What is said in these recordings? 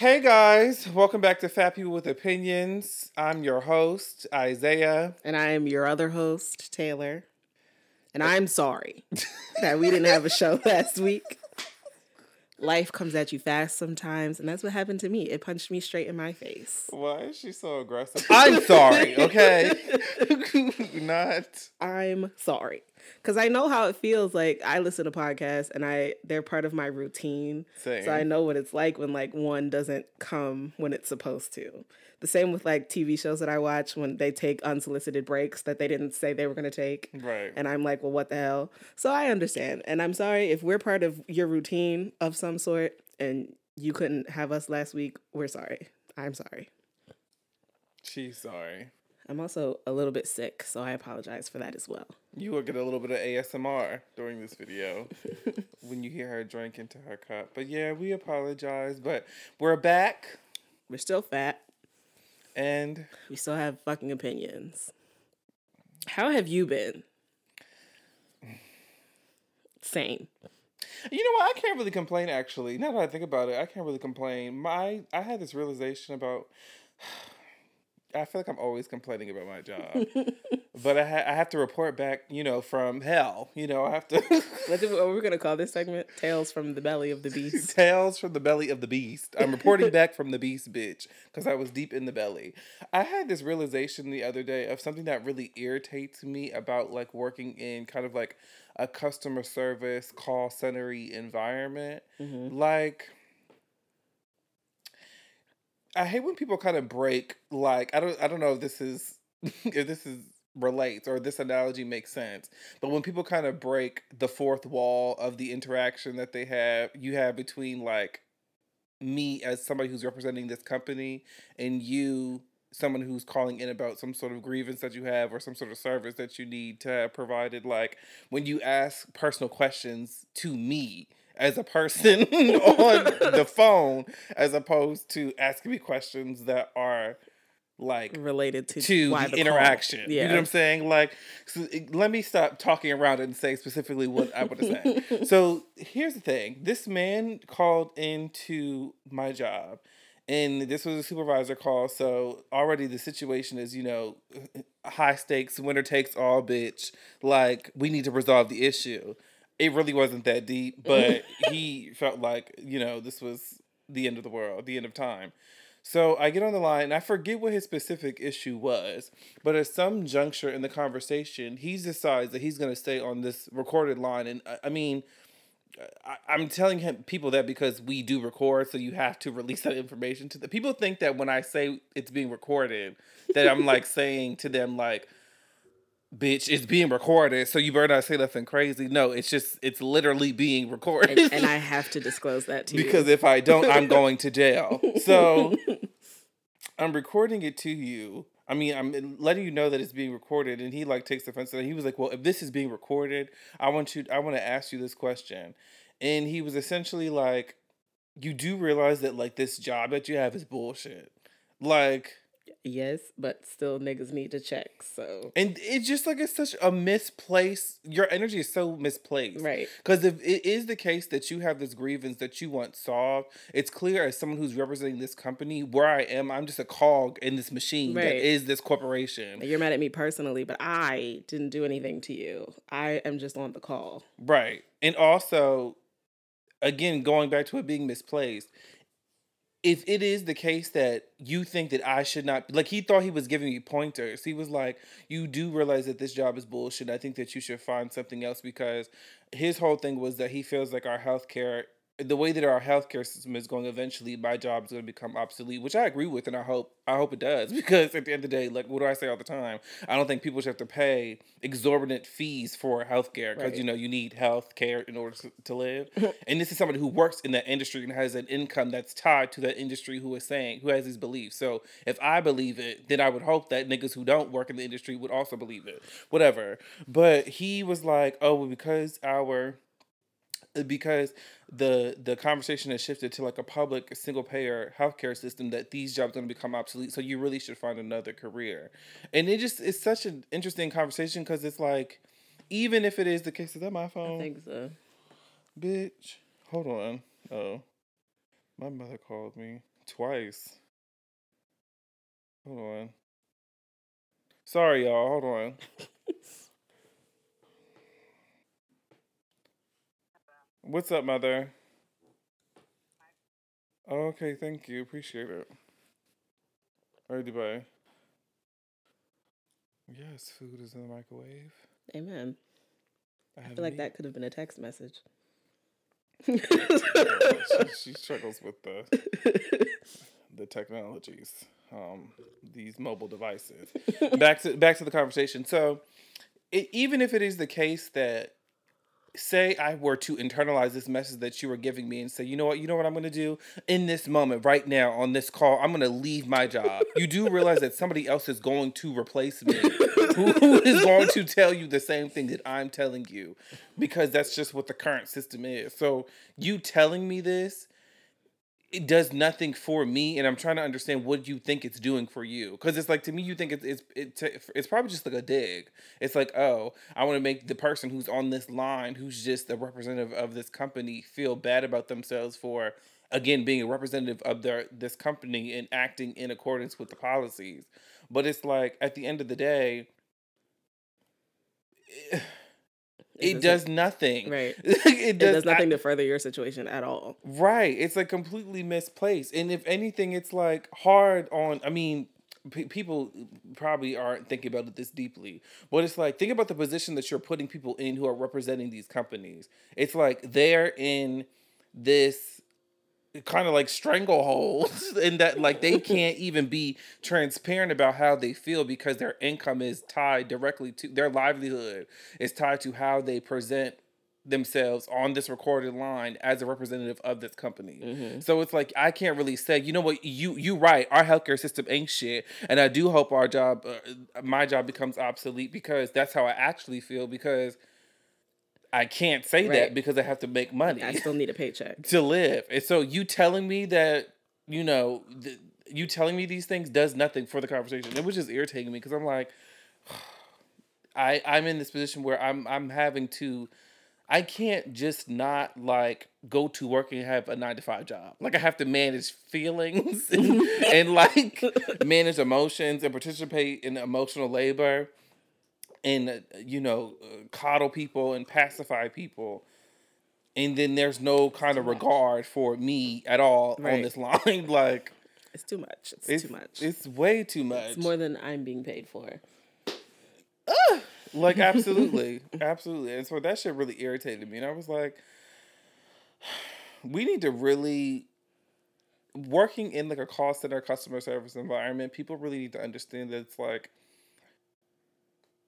Hey guys, welcome back to Fat People with Opinions. I'm your host, Isaiah. And I am your other host, Taylor. And I'm sorry that we didn't have a show last week. Life comes at you fast sometimes, and that's what happened to me. It punched me straight in my face. Why is she so aggressive? I'm sorry, okay? Not. I'm sorry. Because I know how it feels. Like I listen to podcasts and I they're part of my routine. Same. So I know what it's like when like one doesn't come when it's supposed to. The same with like TV shows that I watch when they take unsolicited breaks that they didn't say they were going to take. Right. And I'm like, well, what the hell? So I understand. And I'm sorry if we're part of your routine of some sort and you couldn't have us last week. We're sorry. I'm sorry. She's sorry. I'm also a little bit sick, so I apologize for that as well. You will get a little bit of ASMR during this video when you hear her drink into her cup. But yeah, we apologize, but we're back We're still fat. and We still have fucking opinions. How have you been? Same. You know what? I can't really complain actually. Now that I think about it, I can't really complain. My I had this realization about I feel like I'm always complaining about my job. but I ha- I have to report back, you know, from hell. You know, I have to What, did, what we're gonna call this segment? Tales from the belly of the beast. Tales from the belly of the beast. I'm reporting back from the beast, bitch, because I was deep in the belly. I had this realization the other day of something that really irritates me about like working in kind of like a customer service call centery environment. Mm-hmm. Like, I hate when people kind of break. Like, I don't, I don't know if this is if this is relates or this analogy makes sense. But when people kind of break the fourth wall of the interaction that they have, you have between like me as somebody who's representing this company and you someone who's calling in about some sort of grievance that you have or some sort of service that you need to have provided like when you ask personal questions to me as a person on the phone as opposed to asking me questions that are like Related to, to the, call. interaction. You know what I'm saying? Like, so eh, let me stop talking around it and say specifically what I want to say. so here's the thing: this man called into my job, and this was a supervisor call. So already the situation is, you know, high stakes, winner takes all, bitch. Like we need to resolve the issue. It really wasn't that deep, but he felt like you know this was the end of the world, the end of time. So I get on the line and I forget what his specific issue was, but at some juncture in the conversation, he decides that he's going to stay on this recorded line. And I, I mean, I, I'm telling him people that because we do record, so you have to release that information to the people. Think that when I say it's being recorded, that I'm like saying to them like, "Bitch, it's being recorded, so you better not say nothing crazy." No, it's just it's literally being recorded And, and I have to disclose that to because you. Because if I don't, I'm going to jail. So I'm recording it to you. I mean, I'm letting you know that it's being recorded, and he like takes offense to that. He was like, "Well, if this is being recorded, I want you, I want to ask you this question," and he was essentially like, "You do realize that like this job that you have is bullshit, like." Yes, but still niggas need to check. So And it's just like it's such a misplaced. Your energy is so misplaced, Right. Because if it is the case that you have this grievance that you want solved, it's clear as someone who's representing this company where I am. I'm just a cog in this machine that Right. is this corporation, you're mad at me personally, but I didn't do anything to you. I am just on the call. right? And also, again, going back to it being misplaced. If it is the case that you think that I should not, like he thought he was giving me pointers. He was like, "You do realize that this job is bullshit. I think that you should find something else." Because his whole thing was that he feels like our healthcare, the way that our healthcare system is going, eventually my job is going to become obsolete. Which I agree with, and I hope I hope it does. Because at the end of the day, like what do I say all the time? I don't think people should have to pay exorbitant fees for healthcare because Right. you know you need health care in order to, to live. and this is somebody who works in that industry and has an income that's tied to that industry who is saying who has these beliefs. So if I believe it, then I would hope that niggas who don't work in the industry would also believe it. Whatever. But he was like, oh, well, because our Uh, because the the conversation has shifted to like a public single payer healthcare system that these jobs are going to become obsolete so you really should find another career and it just it's such an interesting conversation because it's like even if it is the case is that my I phone think so. bitch hold on oh my mother called me Twice. Hold on. Sorry, y'all. Hold on. What's up, mother? Okay, thank you. Appreciate it. Alrighty, bye. Yes, food is in the microwave. Amen. I, I feel like meat. that could have been a text message. she, she struggles with the the technologies, um, these mobile devices. back to back to the conversation. So, it, even if it is the case that, say, I were to internalize this message that you were giving me and say, you know what, you know what I'm going to do in this moment, right now, on this call, I'm going to leave my job. You do realize that somebody else is going to replace me, who, who is going to tell you the same thing that I'm telling you, because that's just what the current system is. So, you telling me this it does nothing for me and i'm trying to understand what you think it's doing for you. Because it's like to me you think it's it's it's, it's probably just like a dig. It's like oh i want to make the person who's on this line who's just a representative of this company feel bad about themselves for again being a representative of their this company and acting in accordance with the policies. But it's like at the end of the day eh, it, does nothing Right. it It does, does nothing to further your situation at all. Right. It's like completely misplaced. And if anything, it's like hard on, I mean, pe people probably aren't thinking about it this deeply, but it's like, think about the position that you're putting people in who are representing these companies. It's like they're in this kind of like strangleholds in that like they can't even be transparent about how they feel because their income is tied directly to their livelihood is tied to how they present themselves on this recorded line as a representative of this company. So it's like I can't really say, you know what, you you right, our healthcare system ain't shit, and I do hope our job, uh, my job becomes obsolete because that's how I actually feel because I can't say that because I have to make money I still need a paycheck. to live. And so you telling me that, you know, th- you telling me these things does nothing for the conversation. It was just irritating me because I'm like, I I'm in this position where I'm I'm having to I can't just not like go to work and have a nine to five job. Like I have to manage feelings and, and like manage emotions and participate in emotional labor and uh, you know uh, coddle people and pacify people and then there's no kind of regard for me at all on this line like It's too much. It's, it's too much. it's way too much It's more than I'm being paid for. Like absolutely, absolutely. And so that shit really irritated me. And I was like, we need to really working in like a call center customer service environment, people really need to understand that it's like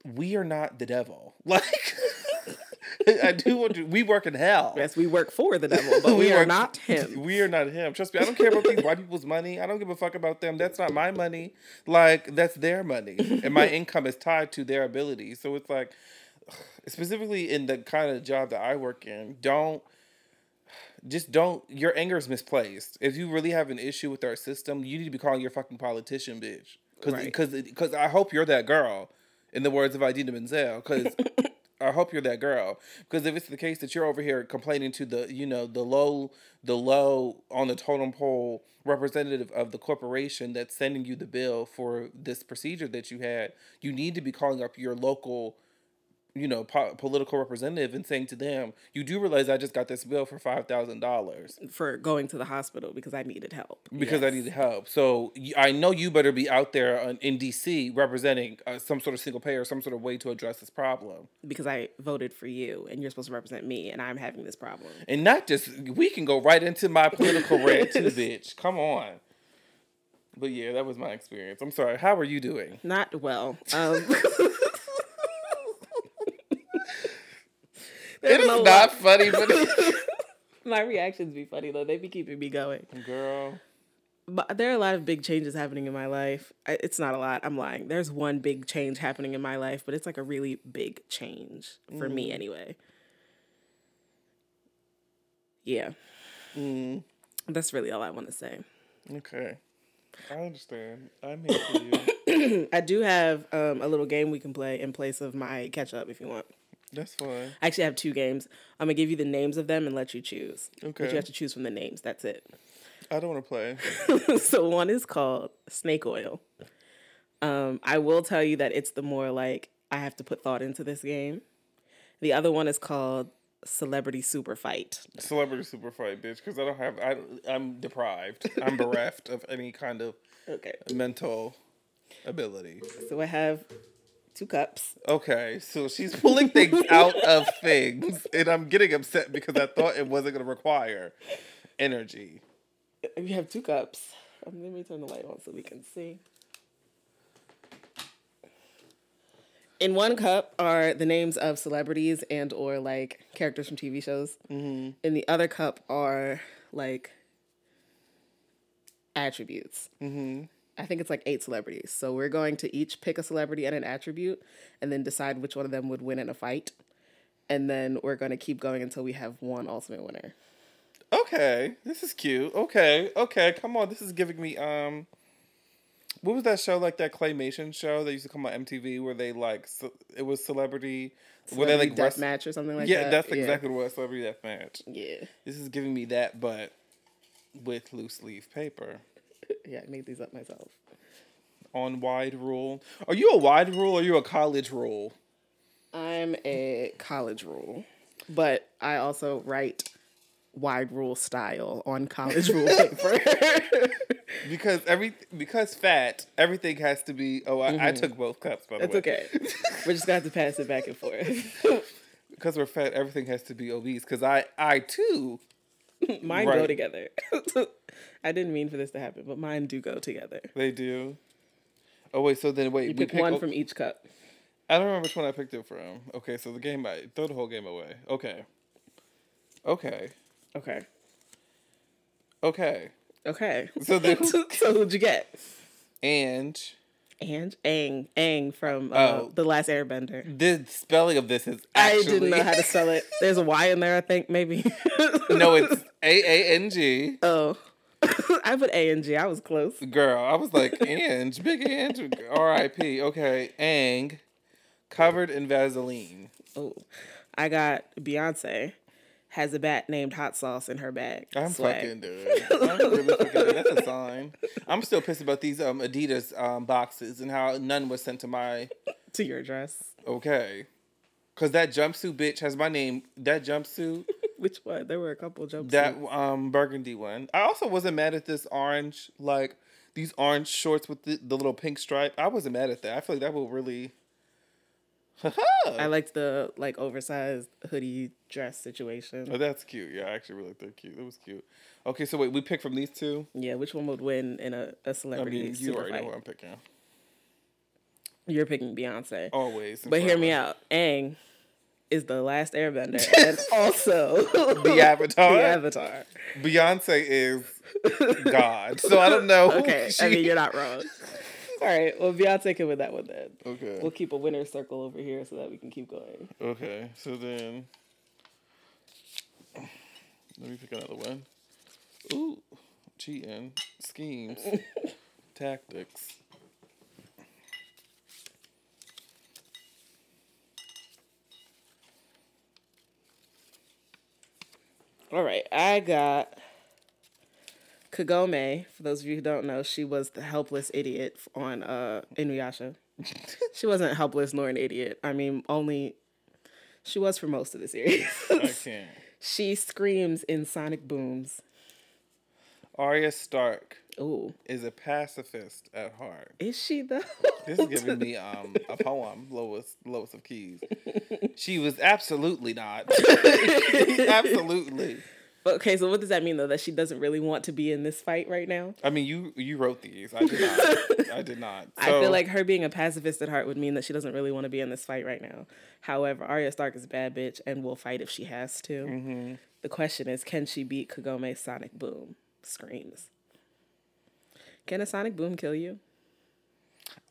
we are not the devil. Like I do want to we work in hell. Yes, we work for the devil, but we, are work- not him. We are not him. Trust me, I don't care about these white people's money. I don't give a fuck about them. That's not my money. Like that's their money, and my income is tied to their ability. So it's like, specifically in the kind of job that I work in, don't just don't. Your anger is misplaced. If you really have an issue with our system, you need to be calling your fucking politician, bitch. Because Right. because because I hope you're that girl. In the words of Idina Menzel, because I hope you're that girl. Because if it's the case that you're over here complaining to the, you know, the low, the low on the totem pole representative of the corporation that's sending you the bill for this procedure that you had, you need to be calling up your local, you know, po- political representative and saying to them, "You do realize I just got this bill for five thousand dollars For going to the hospital because I needed help. because I needed help." So I know you better be out there on- in D.C. representing uh, some sort of single payer, some sort of way to address this problem. because I voted for you and you're supposed to represent me and I'm having this problem. And not just we can go right into my political rant too, bitch. Come on. But yeah, that was my experience. I'm sorry. How are you doing? Not well. Um, It is no not funny, but My reactions be funny though. They be keeping me going. girl. But there are a lot of big changes happening in my life. I- It's not a lot. I'm lying. There's one big change happening in my life, but it's like a really big change for me anyway. Yeah. That's really all I want to say. Okay. I understand. I'm here for you. I do have um, a little game we can play in place of my catch up if you want. That's fine. I actually have two games. I'm gonna give you the names of them and let you choose. Okay. But you have to choose from the names. That's it. I don't want to play. so one is called Snake Oil. Um, I will tell you that it's the more like I have to put thought into this game. The other one is called Celebrity Super Fight. Celebrity super fight, bitch. Because I don't have. I I'm deprived. I'm bereft of any kind of Okay. mental ability. So I have two cups. Okay, so she's pulling things out of things, and I'm getting upset because I thought it wasn't going to require energy. We have two cups. Um, let me turn the light on so we can see. In one cup are the names of celebrities and or like characters from TV shows. Mm-hmm. In the other cup are like attributes. Mm-hmm. I think it's like eight celebrities. So we're going to each pick a celebrity and an attribute, and then decide which one of them would win in a fight. And then we're going to keep going until we have one ultimate winner. Okay, this is cute. Okay, okay, come on. This is giving me um. What was that show like that claymation show that used to come on MTV where they like ce- it was celebrity where they like death wrest- match or something like that? yeah, that. that's exactly what celebrity death match. Yeah. This is giving me that, but with loose leaf paper Yeah, I made these up myself. on wide rule. Are you a wide rule or are you a college rule? I'm a college rule, but I also write wide rule style on college rule paper. Because every because fat, everything has to be. Oh, I, I mm-hmm. took both cups by the That's way. okay. We're just gonna have to pass it back and forth. Because we're fat, everything has to be obese. Because I I too mine go together. I didn't mean for this to happen, but mine do go together. they do. Oh wait, so then wait, You we pick one o- from each cup. I don't remember which one I picked it from. Okay, so the game I throw the whole game away. Okay. Okay. Okay. Okay. Okay. So then- so who'd you get? And And Aang Aang from uh, Oh. the Last Airbender. the spelling of this is I didn't know how to spell it. There's a Y in there, I think, maybe. no, it's A A N G. Oh. I put A and G. I was close. Girl, I was like, Ange, big Ange, R.I.P. Okay, Aang, covered in Vaseline. Oh. I got Beyonce has a bat named Hot Sauce in her bag. I'm Swag. fucking dude. I'm really fucking dude. That's a sign. I'm still pissed about these um Adidas um boxes and how none was sent to my to your dress. okay. Cause that jumpsuit bitch has my name. That jumpsuit, Which one? There were a couple jumpsuits. that um burgundy one. I also wasn't mad at this orange, like these orange shorts with the, the little pink stripe. I wasn't mad at that. I feel like that will really. I liked the like oversized hoodie dress situation. Oh, that's cute. Yeah, I actually really like that cute. That was cute. Okay, so wait, we pick from these two. Yeah, which one would win in a, a celebrity mean, you super already know fight? who I'm picking. You're picking Beyonce. Always. but hear me out. Aang is the last airbender and also The Avatar. the Avatar. Beyonce is God. So I don't know. Okay, I mean you're not wrong. All right, well Beyonce can win that one then. Okay. We'll keep a winner's circle over here so that we can keep going. Okay. So then, let me pick another one. Ooh, cheating, schemes, tactics. All right, I got Kagome. For those of you who don't know, she was the helpless idiot on uh, Inuyasha. she wasn't helpless nor an idiot. I mean, only she was for most of the series. I can't. she screams in sonic booms. Arya Stark Ooh, is a pacifist at heart. is she though? This is giving me um a poem, lowest lowest of keys. She was absolutely not. absolutely. Okay, so what does that mean though? That she doesn't really want to be in this fight right now? I mean, you you wrote these. I did not. I did not. I feel like her being a pacifist at heart would mean that she doesn't really want to be in this fight right now. However, Arya Stark is a bad bitch and will fight if she has to. Mm-hmm. The question is, can she beat Kagome's sonic boom screams? Can a sonic boom kill you?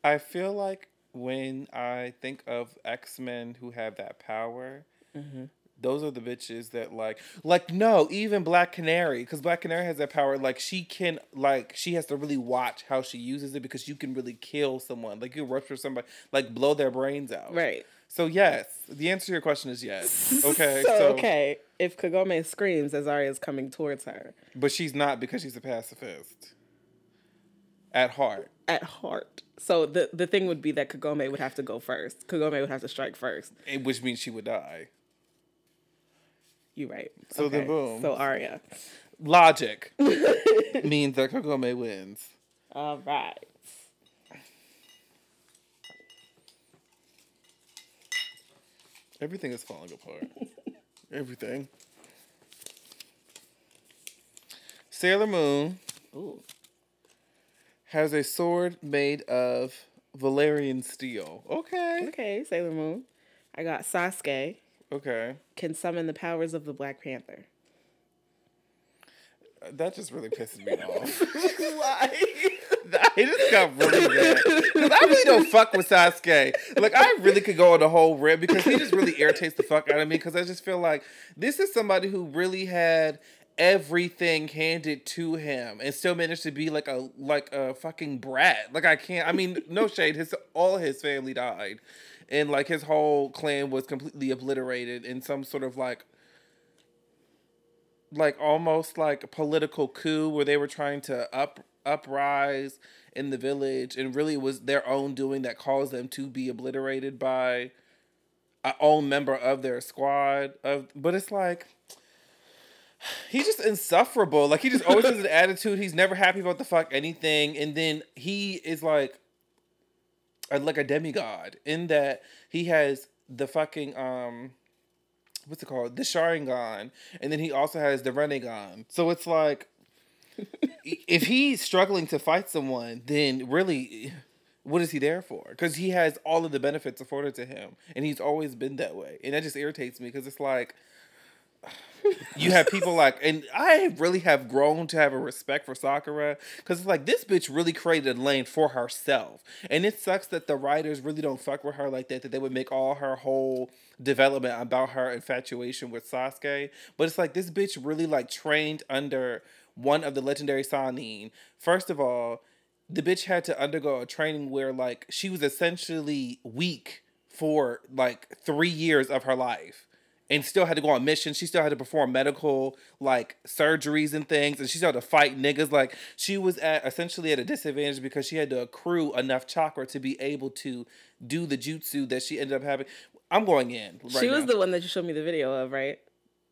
I feel like when I think of X Men who have that power, Mm-hmm. Those are the bitches that like, like no, even Black Canary, because Black Canary has that power. Like she can, like she has to really watch how she uses it because you can really kill someone. Like you rupture somebody, like blow their brains out. Right. So yes, the answer to your question is yes. Okay. so, so okay, if Kagome screams as Arya is coming towards her, but she's not because she's a pacifist. At heart. at heart. So the the thing would be that Kagome would have to go first. Kagome would have to strike first. Which means she would die. You right. So then boom. So Arya. Logic means that Kagome wins. All right. Everything is falling apart. Everything. Sailor Moon Ooh. has a sword made of Valyrian steel. Okay. Okay, Sailor Moon. I got Sasuke Okay. can summon the powers of the Black Panther. That just really pisses me off. Why? I just got really mad. Because I really don't fuck with Sasuke. Like, I really could go on the whole rip because he just really irritates the fuck out of me because I just feel like this is somebody who really had everything handed to him and still managed to be like a like a fucking brat. Like I can't I mean, no shade, his all his family died. And like his whole clan was completely obliterated in some sort of like like almost like a political coup where they were trying to up uprise in the village and really was their own doing that caused them to be obliterated by a own member of their squad of but it's like he's just insufferable. Like he just always has an attitude. He's never happy about the fuck anything. And then he is like a, like a demigod in that he has the fucking um what's it called? The Sharingan, and then he also has the Rinnegan. So it's like, if he's struggling to fight someone, then really, what is he there for? Because he has all of the benefits afforded to him, and he's always been that way, and that just irritates me because it's like. You have people like, and I really have grown to have a respect for Sakura because it's like this bitch really created a lane for herself, and it sucks that the writers really don't fuck with her like that. That they would make all her whole development about her infatuation with Sasuke, but it's like this bitch really like trained under one of the legendary Sannin. First of all, the bitch had to undergo a training where like she was essentially weak for like three years of her life and still had to go on missions. She still had to perform medical like surgeries and things, and she still had to fight niggas. Like she was at essentially at a disadvantage because she had to accrue enough chakra to be able to do the jutsu that she ended up having. I'm going in. Right she was now. the one that you showed me the video of, right?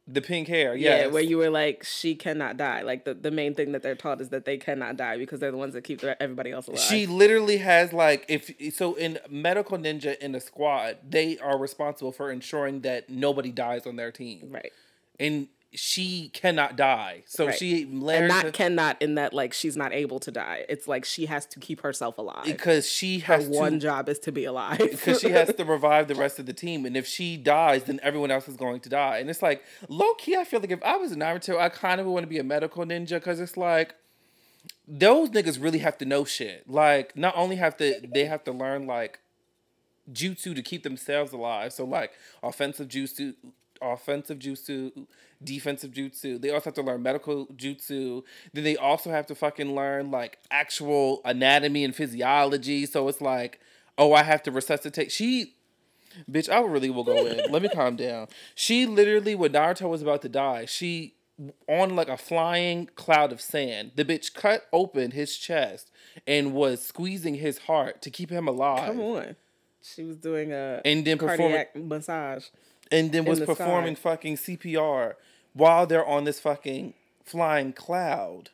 The pink hair. Yeah, where you were like, she cannot die. Like the, the main thing that they're taught is that they cannot die because they're the ones that keep everybody else alive. She literally has like if so in medical ninja in the squad, they are responsible for ensuring that nobody dies on their team. right. And she cannot die. So Right. she And not to- cannot in that like she's not able to die. It's like she has to keep herself alive. because she Her has one job is to be alive. because she has to revive the rest of the team, and if she dies, then everyone else is going to die. And it's like low key. I feel like if I was a Naruto, I kind of would want to be a medical ninja because it's like those niggas really have to know shit. Like not only have to they have to learn like jutsu to keep themselves alive. So like offensive jutsu, offensive jutsu, defensive jutsu. They also have to learn medical jutsu. Then they also have to fucking learn like actual anatomy and physiology. So it's like, oh, I have to resuscitate. She, bitch, I really will go in. Let me calm down. She literally, when Naruto was about to die, she on like a flying cloud of sand. The bitch cut open his chest and was squeezing his heart to keep him alive. Come on. She was doing a And then performing cardiac massage. And then was the performing sky. fucking CPR while they're on this fucking flying cloud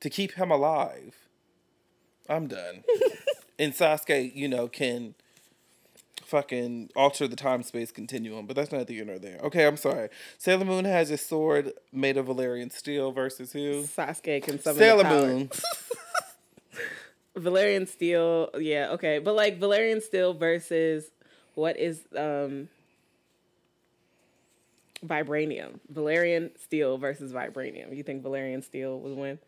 to keep him alive. I'm done. and Sasuke, you know, can fucking alter the time space continuum, but that's not the nor there. Okay, I'm sorry. Sailor Moon has a sword made of Valyrian steel versus who? Sasuke can summon Sailor. Moon. Valyrian Steel, yeah, okay. But like Valyrian Steel versus what is um Vibranium. Valyrian Steel versus Vibranium. You think Valyrian Steel would win?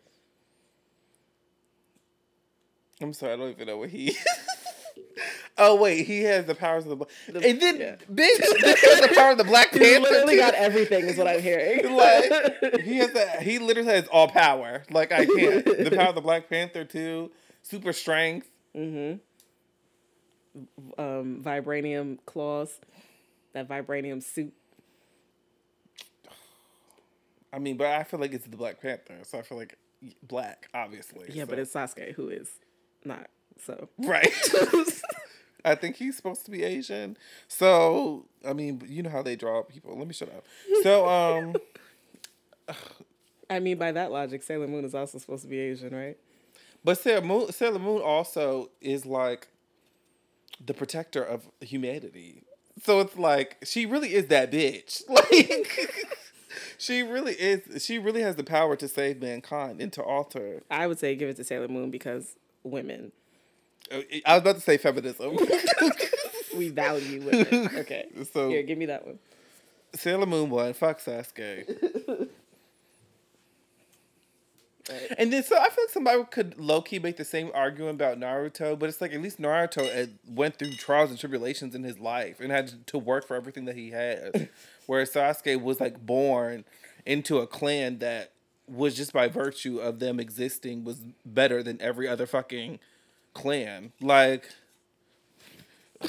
I'm sorry, I don't even know what he. oh wait, he has the powers of the. Bla- and then, yeah. bitch, this has the power of the Black Panther. He literally too. got everything is what I'm hearing. like he has that. He literally has all power. Like I can't. The power of the Black Panther too. Super strength. Mm-hmm. Um, vibranium claws, that vibranium suit. I mean, but I feel like it's the Black Panther, so I feel like black, obviously. Yeah, so- but it's Sasuke who is not. So right. I think he's supposed to be Asian. So I mean, you know how they draw people. Let me shut up. So um, I mean, by that logic, Sailor Moon is also supposed to be Asian, right? but Sailor Moon, Sailor Moon also is like the protector of humanity. So it's like she really is that bitch. Like she really is. She really has the power to save mankind and to alter. I would say give it to Sailor Moon because women. Oh, I was about to say feminism. We value women. Okay. So- Here, give me that one. Sailor Moon won. Fuck Sasuke. And then, so I feel like somebody could low key make the same argument about Naruto, but it's like at least Naruto had, went through trials and tribulations in his life and had to work for everything that he had. Whereas Sasuke was like born into a clan that was just by virtue of them existing was better than every other fucking clan. Like,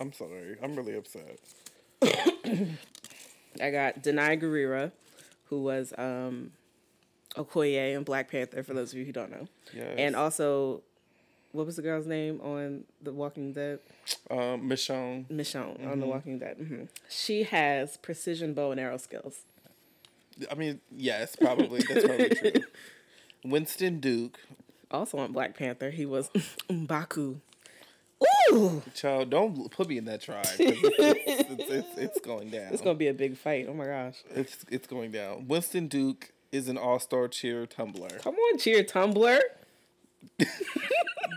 I'm sorry, I'm really upset. I got Danai Gurira, who was um, Okoye in Black Panther, for those of you who don't know. Yes. And also, what was the girl's name on The Walking Dead? um, Michonne. Michonne on The Walking Dead. hmm She has precision bow and arrow skills. I mean, yes, probably. That's probably true. Winston Duke. Also on Black Panther, he was Mbaku. Ooh! Child, don't put me in that tribe. It's, it's, it's, it's going down. It's gonna be a big fight. Oh my gosh. It's it's going down. Winston Duke is an all-star cheer tumbler. Come on, cheer tumbler.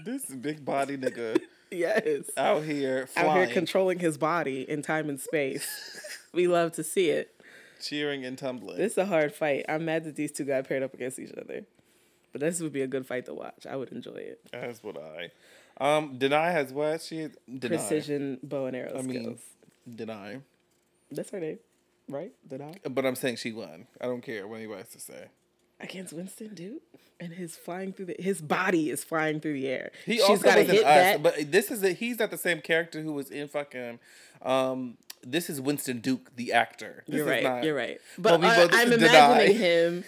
This big body nigga Yes. out here Out here controlling his body in time and space. we love to see it. cheering and tumbling. This is a hard fight. I'm mad that these two got paired up against each other. But this would be a good fight to watch. I would enjoy it. That's what I. Um, Danai has what she has Danai. Precision bow and arrow I mean, skills. Danai. That's her name, right? I? But I'm saying she won. I don't care what anybody has to say. Against Winston Duke, and his flying through the his body is flying through the air. He She's also gotta hit us, that. but this is a, he's not the same character who was in fucking. Um, this is Winston Duke, the actor. This You're right. not- You're right. But we I, both I'm imagining him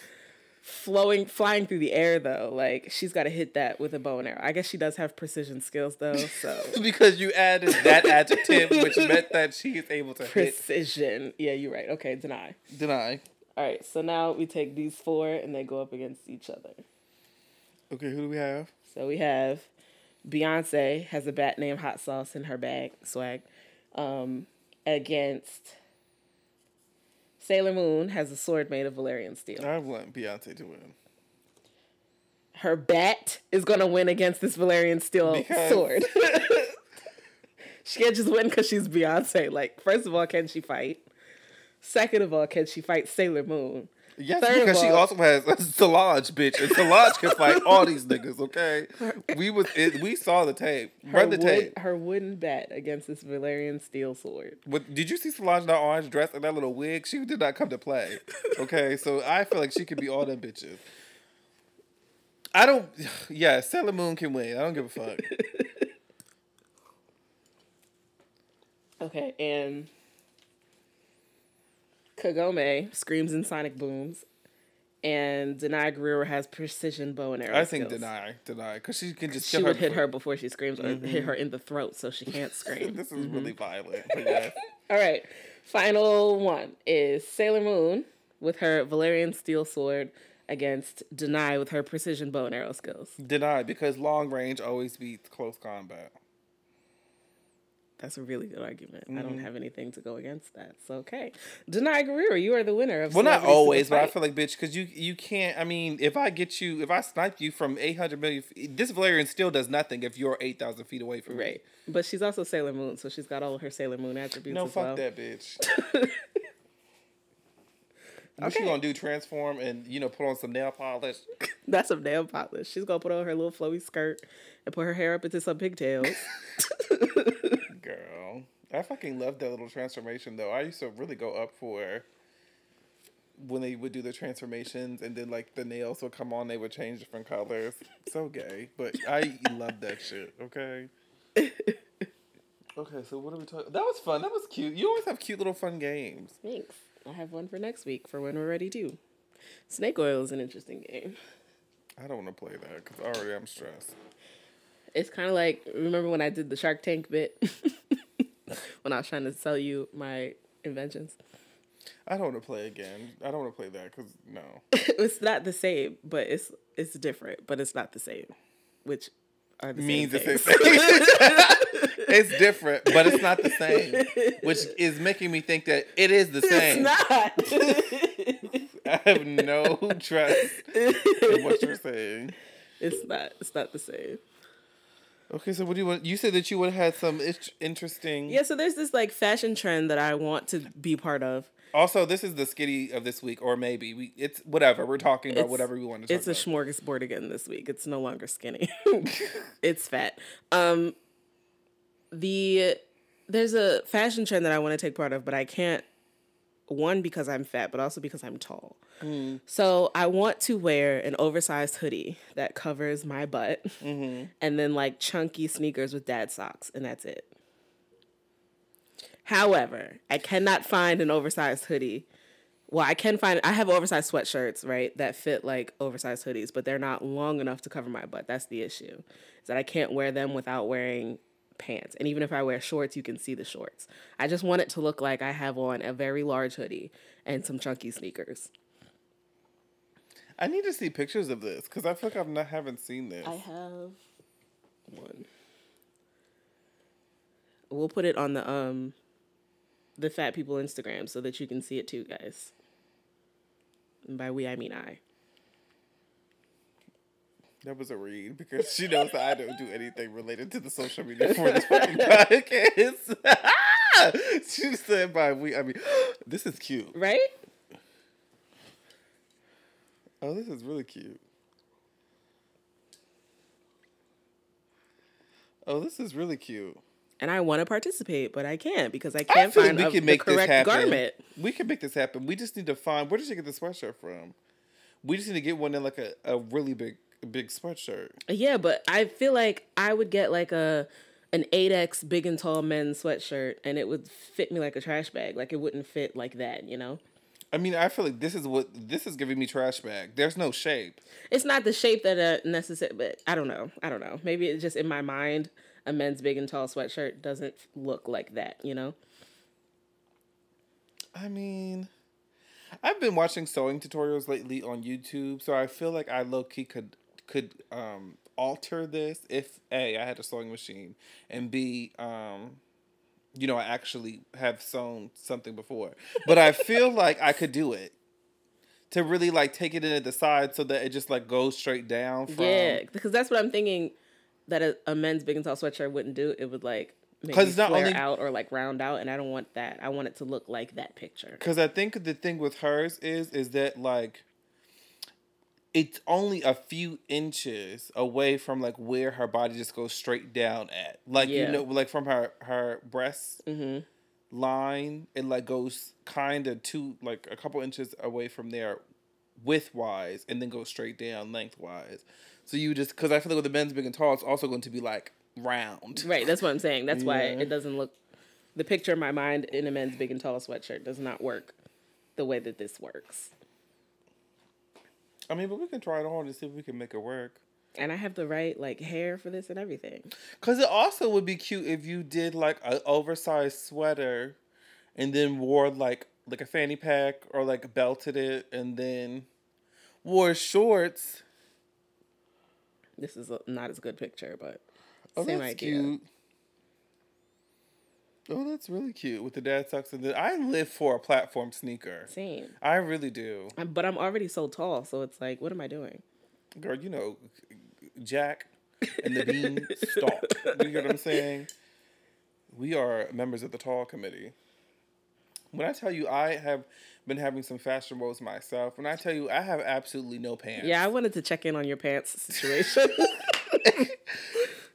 flowing, flying through the air though. Like she's got to hit that with a bow and arrow. I guess she does have precision skills though. So because you added that adjective, which meant that she is able to hit. precision. Yeah, you're right. Okay, Danai. Danai. All right. So now we take these four and they go up against each other. Okay, who do we have? So we have Beyonce has a bat named Hot Sauce in her bag swag. Um, against Sailor Moon has a sword made of Valyrian steel. I want Beyonce to win. Her bat is gonna win against this Valyrian steel Because- sword. she can't just win because she's Beyonce. Like, first of all, can she fight? Second of all, can she fight Sailor Moon? Yes, Third because she also has a Solange, bitch, and Solange can fight all these niggas. Okay, we was it, we saw the tape. Her, Run the wood, tape. her wooden bat against this Valyrian steel sword. What, did you see Solange in that orange dress and that little wig? She did not come to play. Okay, so I feel like she could be all them bitches. I don't. Yeah, Sailor Moon can win. I don't give a fuck. Okay, and Kagome screams in sonic booms, and Danai Gurira has precision bow and arrow. I think skills. Danai, Danai, because she can just She would hit her before she screams, or hit mm-hmm. her in the throat so she can't scream. This is really mm-hmm. violent. All right, final one is Sailor Moon with her Valyrian steel sword against Danai with her precision bow and arrow skills. Danai because long range always beats close combat. That's a really good argument. I Mm-hmm. don't have anything to go against that. So okay, Danai Gurira, you are the winner of. Well, not always, but I feel like bitch, because you you can't. I mean, if I get you, if I snipe you from eight hundred million, this Valyrian still does nothing if you're eight thousand feet away from me. Right. But she's also Sailor Moon, so she's got all her Sailor Moon attributes No, fuck well. that bitch. What Okay. she gonna do? Transform and you know put on some nail polish? That's some nail polish. She's gonna put on her little flowy skirt and put her hair up into some pigtails. Girl, I fucking love that little transformation though. I used to really go up for when they would do the transformations and then like the nails would come on, they would change different colors. So gay, but I love that shit. Okay. Okay, so what are we talking? That was fun. That was cute. You always have cute little fun games. Thanks. I have one for next week for when we're ready to. Snake oil is an interesting game. I don't want to play that because already I'm stressed. It's kind of like remember when I did the Shark Tank bit when I was trying to sell you my inventions. I don't want to play again. I don't want to play that because no. it's not the same, but it's it's different, but it's not the same. Which are the means same the same it's different, but it's not the same, which is making me think that it is the same. It's not. I have no trust in what you're saying. it's not. It's not the same. Okay, so what do you want? You said that you would have had some interesting. Yeah, so there's this like fashion trend that I want to be part of. Also, this is the skitty of this week, or maybe we. It's whatever we're talking about. It's- whatever we want to talk It's a about. smorgasbord again this week. It's no longer skinny. it's fat. Um the there's a fashion trend that I want to take part of, but I can't one because I'm fat, but also because I'm tall. Mm. So I want to wear an oversized hoodie that covers my butt, mm-hmm. and then like chunky sneakers with dad socks, and that's it. However, I cannot find an oversized hoodie. Well, I can find I have oversized sweatshirts, right, that fit like oversized hoodies, but they're not long enough to cover my butt. That's the issue. Is that I can't wear them without wearing pants. And even if I wear shorts, you can see the shorts. I just want it to look like I have on a very large hoodie and some chunky sneakers. I need to see pictures of this because I feel like I've not haven't seen this. I have one. We'll put it on the um the fat people Instagram so that you can see it too, guys. And by we I mean I. That was a read because she knows that I don't do anything related to the social media for this fucking podcast. she said by we I mean this is cute. Right? Oh, this is really cute. Oh, this is really cute. And I want to participate, but I can't because I I can't feel find like a, we can the make this correct happen. garment. We can make this happen. We just need to find where did you get the sweatshirt from? We just need to get one in like a, a really big big sweatshirt. Yeah, but I feel like I would get like a an 8X big and tall men's sweatshirt and it would fit me like a trash bag. Like it wouldn't fit like that, you know? I mean, I feel like this is what this is giving me trash bag. There's no shape. It's not the shape that uh, necessary, but I don't know. I don't know. Maybe it's just in my mind, a men's big and tall sweatshirt doesn't look like that, you know? I mean, I've been watching sewing tutorials lately on YouTube, so I feel like I low key could could um alter this if A, I had a sewing machine and B, um you know, I actually have sewn something before. But I feel like I could do it. To really like take it in at the side so that it just like goes straight down from yeah, because that's what I'm thinking that a, a men's big and tall sweatshirt wouldn't do. It would like maybe 'Cause it's not only- out or like round out, and I don't want that. I want it to look like that picture. Because I think the thing with hers is is that like it's only a few inches away from like where her body just goes straight down at. Like Yeah. you know, like from her her breast mm-hmm. line, it like goes kind of two like a couple inches away from there, width wise, and then goes straight down lengthwise. So you just because I feel like with the men's big and tall, it's also going to be like round. Right, that's what I'm saying. That's why it doesn't look. The picture in my mind in a men's big and tall sweatshirt does not work the way that this works. I mean, but we can try it on and see if we can make it work. And I have the right like hair for this and everything. Cause it also would be cute if you did like an oversized sweater, and then wore like like a fanny pack or like belted it, and then wore shorts. This is a, not as good picture, but Oh, same idea. cute. Oh, that's really cute with the dad socks. And then I live for a platform sneaker. Same. I really do, But I'm already so tall, so it's like, what am I doing? girl. You know, Jack and the Bean stalk. You get what I'm saying? We are members of the tall committee. When I tell you I have been having some fashion woes myself, when I tell you I have absolutely no pants. Yeah, I wanted to check in on your pants situation.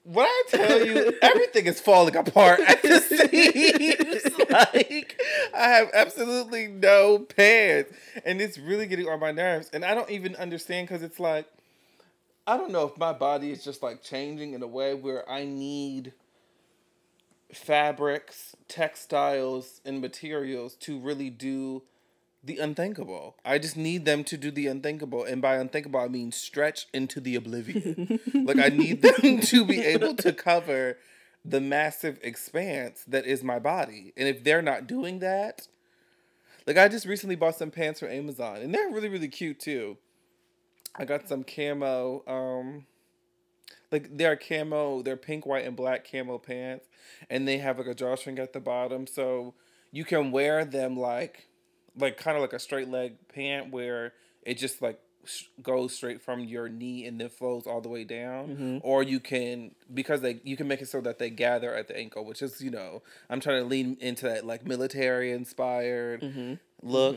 When I tell you everything is falling apart at the seams, like I have absolutely no pants, and it's really getting on my nerves. And I don't even understand because it's like I don't know if my body is just like changing in a way where I need fabrics, textiles, and materials to really do the unthinkable. I just need them to do the unthinkable. And by unthinkable, I mean stretch into the oblivion. like, I need them to be able to cover the massive expanse that is my body. And if they're not doing that, like, I just recently bought some pants from Amazon, and they're really, really cute too. I got some camo, um, like they're camo, they're pink, white, and black camo pants, and they have like a drawstring at the bottom, so you can wear them like like kind of like a straight leg pant where it just like sh- goes straight from your knee and then flows all the way down. Mm-hmm. or you can because they you can make it so that they gather at the ankle which is you know i'm trying to lean into that like military inspired Mm-hmm. look.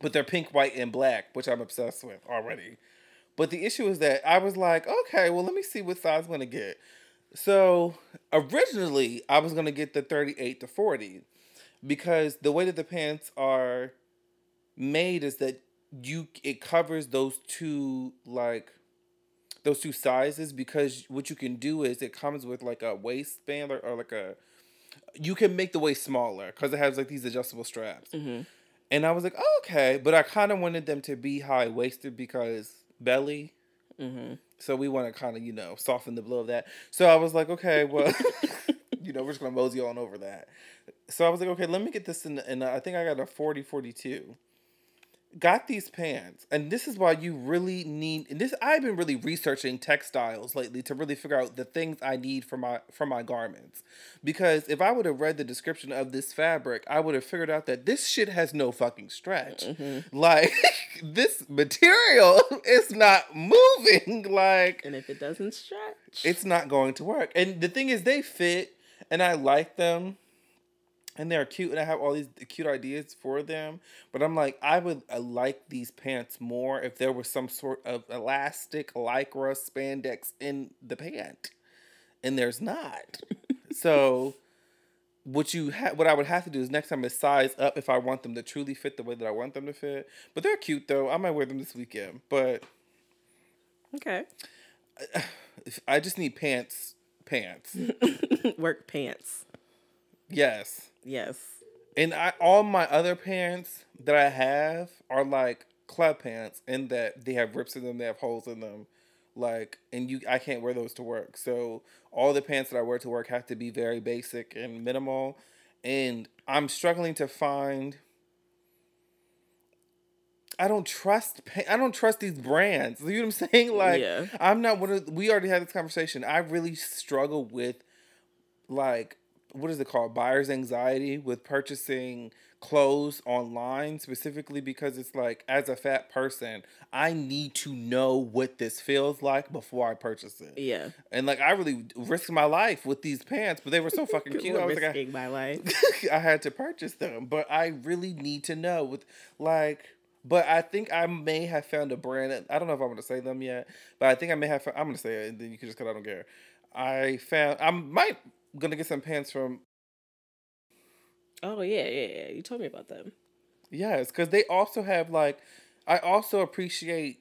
But they're pink white and black which i'm obsessed with already. But the issue is that i was like okay well let me see what size i'm gonna get. So originally i was gonna get the 38 to 40 because the way that the pants are made is that you it covers those two like those two sizes because what you can do is it comes with like a waistband or, or like a you can make the waist smaller because it has like these adjustable straps. Mm-hmm. And i was like oh, okay but i kind of wanted them to be high waisted because belly. Mm-hmm. So we want to kind of you know soften the blow of that. So i was like okay well you know we're just gonna mosey on over that. So i was like okay let me get this in and i think i got a 40 42 got these pants and this is why you really need and this i've been really researching textiles lately to really figure out the things i need for my for my garments. Because if i would have read the description of this fabric i would have figured out that this shit has no fucking stretch. Mm-hmm. Like this material is not moving like And if it doesn't stretch, it's not going to work. And the thing is, they fit, and I like them, and they're cute, and I have all these cute ideas for them. But I'm like, I would uh, like these pants more if there was some sort of elastic lycra spandex in the pant, and there's not. so. What you ha- what I would have to do is next time is size up if I want them to truly fit the way that I want them to fit. But they're cute though. I might wear them this weekend. But okay. if- I just need pants, pants. Work pants. yes. Yes. And I all my other pants that I have are like club pants in that they have rips in them, they have holes in them. Like and you I can't wear those to work. So all the pants that I wear to work have to be very basic and minimal. And I'm struggling to find I don't trust I don't trust these brands. You know what I'm saying? Like Yeah. I'm not one of we already had this conversation. I really struggle with like what is it called buyer's anxiety with purchasing clothes online specifically because it's like as a fat person i need to know what this feels like before i purchase it Yeah. and like i really risked my life with these pants but they were so fucking cute i was like I, risking my life. I had to purchase them but i really need to know with like but i think i may have found a brand i don't know if i'm going to say them yet but i think i may have i'm going to say it and then you can just because i don't care i found i might gonna get some pants from Oh yeah, yeah, yeah. You told me about them. Yes, because they also have like, I also appreciate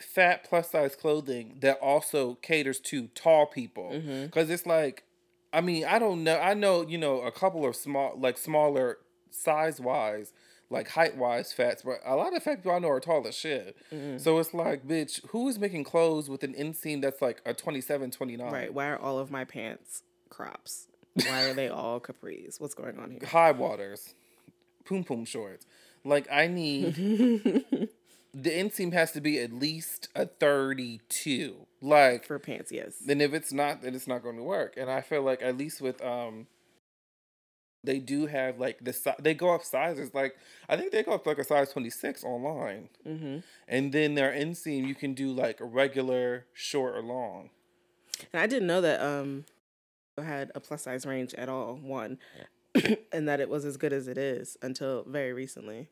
fat plus size clothing that also caters to tall people. Mm-hmm. Because it's like, I mean, I don't know. I know, you know, a couple of small, like smaller size wise, like height wise fats, but a lot of fat people I know are tall as shit. So it's like, bitch, who is making clothes with an inseam that's like a 27, 29? Right. Why are all of my pants crops? Why are they all capris? What's going on here? high waters, poom poom shorts. Like I need the inseam has to be at least a thirty-two. Like, For pants, yes. then if it's not, then it's not going to work. And I feel like at least with um, they do have like the si- they go up sizes. Like I think they go up like a size twenty-six online, Mm-hmm. and then their inseam you can do like a regular, short or long. And I didn't know that um had a plus size range at all. One, and that it was as good as it is until very recently.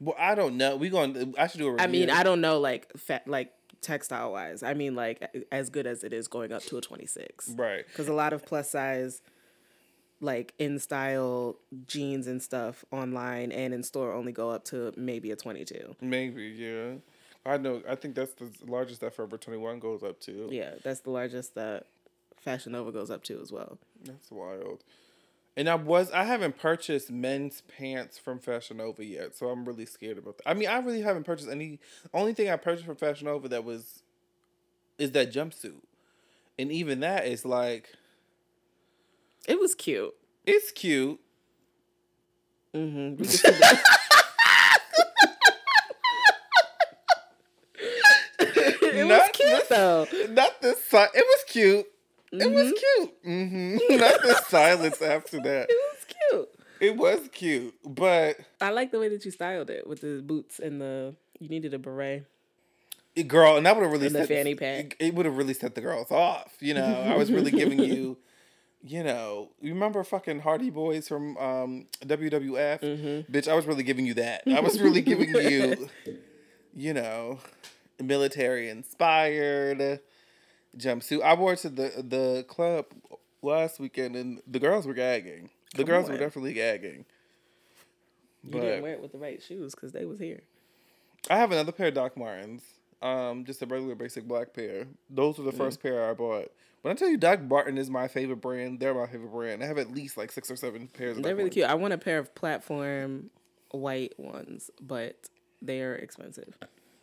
Well, I don't know. We going. I should do a review. I mean, I don't know like fat like textile wise. I mean like as good as it is going up to a twenty six. right. Because a lot of plus size like in style jeans and stuff online and in store only go up to maybe a 22 Maybe, yeah. I know. I think that's the largest that Forever Twenty One goes up to. yeah that's the largest that Fashion Nova goes up to as well. That's wild. And I was I haven't purchased men's pants from Fashion Nova yet, so I'm really scared about that. I mean, I really haven't purchased any. Only thing I purchased from Fashion Nova that was, is that jumpsuit, and even that is like, It was cute. it's cute. Mm-hmm. We could see that. it was Not cute this- though. Not this si- It was cute. It was cute. Mm-hmm. Not the silence after that. It was cute. It was cute, but I like the way that you styled it with the boots and the. You needed a beret. girl, and that would have really And the set fanny pack. It, would have really set the girls off. You know, I was really giving you. You know, you remember fucking Hardy Boyz from um, WWF? Mm-hmm. Bitch, I was really giving you that. I was really giving you, you know, military inspired jumpsuit. I wore it to the the club last weekend, and the girls were gagging. The Come girls were definitely gagging. You But didn't wear it with the right shoes because they was here. I have another pair of Doc Martens. Um, just a regular basic black pair. Those were the Mm. first pair I bought. When I tell you Doc Marten is my favorite brand, they're my favorite brand. I have at least like six or seven pairs of They're really cute. I want a pair of platform white ones, but they are expensive.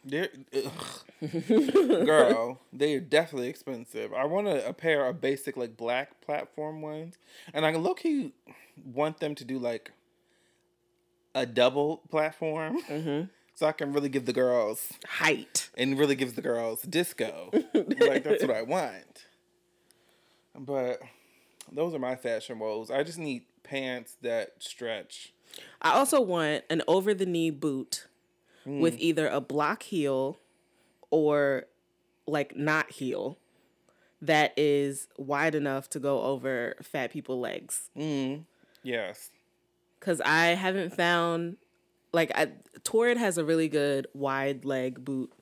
They're ugh. girl, they are definitely expensive. I want a, a pair of basic like black platform ones, and I low key want them to do like a double platform, Mm-hmm. so I can really give the girls Height. and really gives the girls disco. like that's what I want. But those are my fashion woes. I just need pants that stretch. I also want an over the knee boot Hmm. with either a block heel or like not heel that is wide enough to go over fat people legs. Mm. Yes. Cause I haven't found like I Torrid has a really good wide leg boot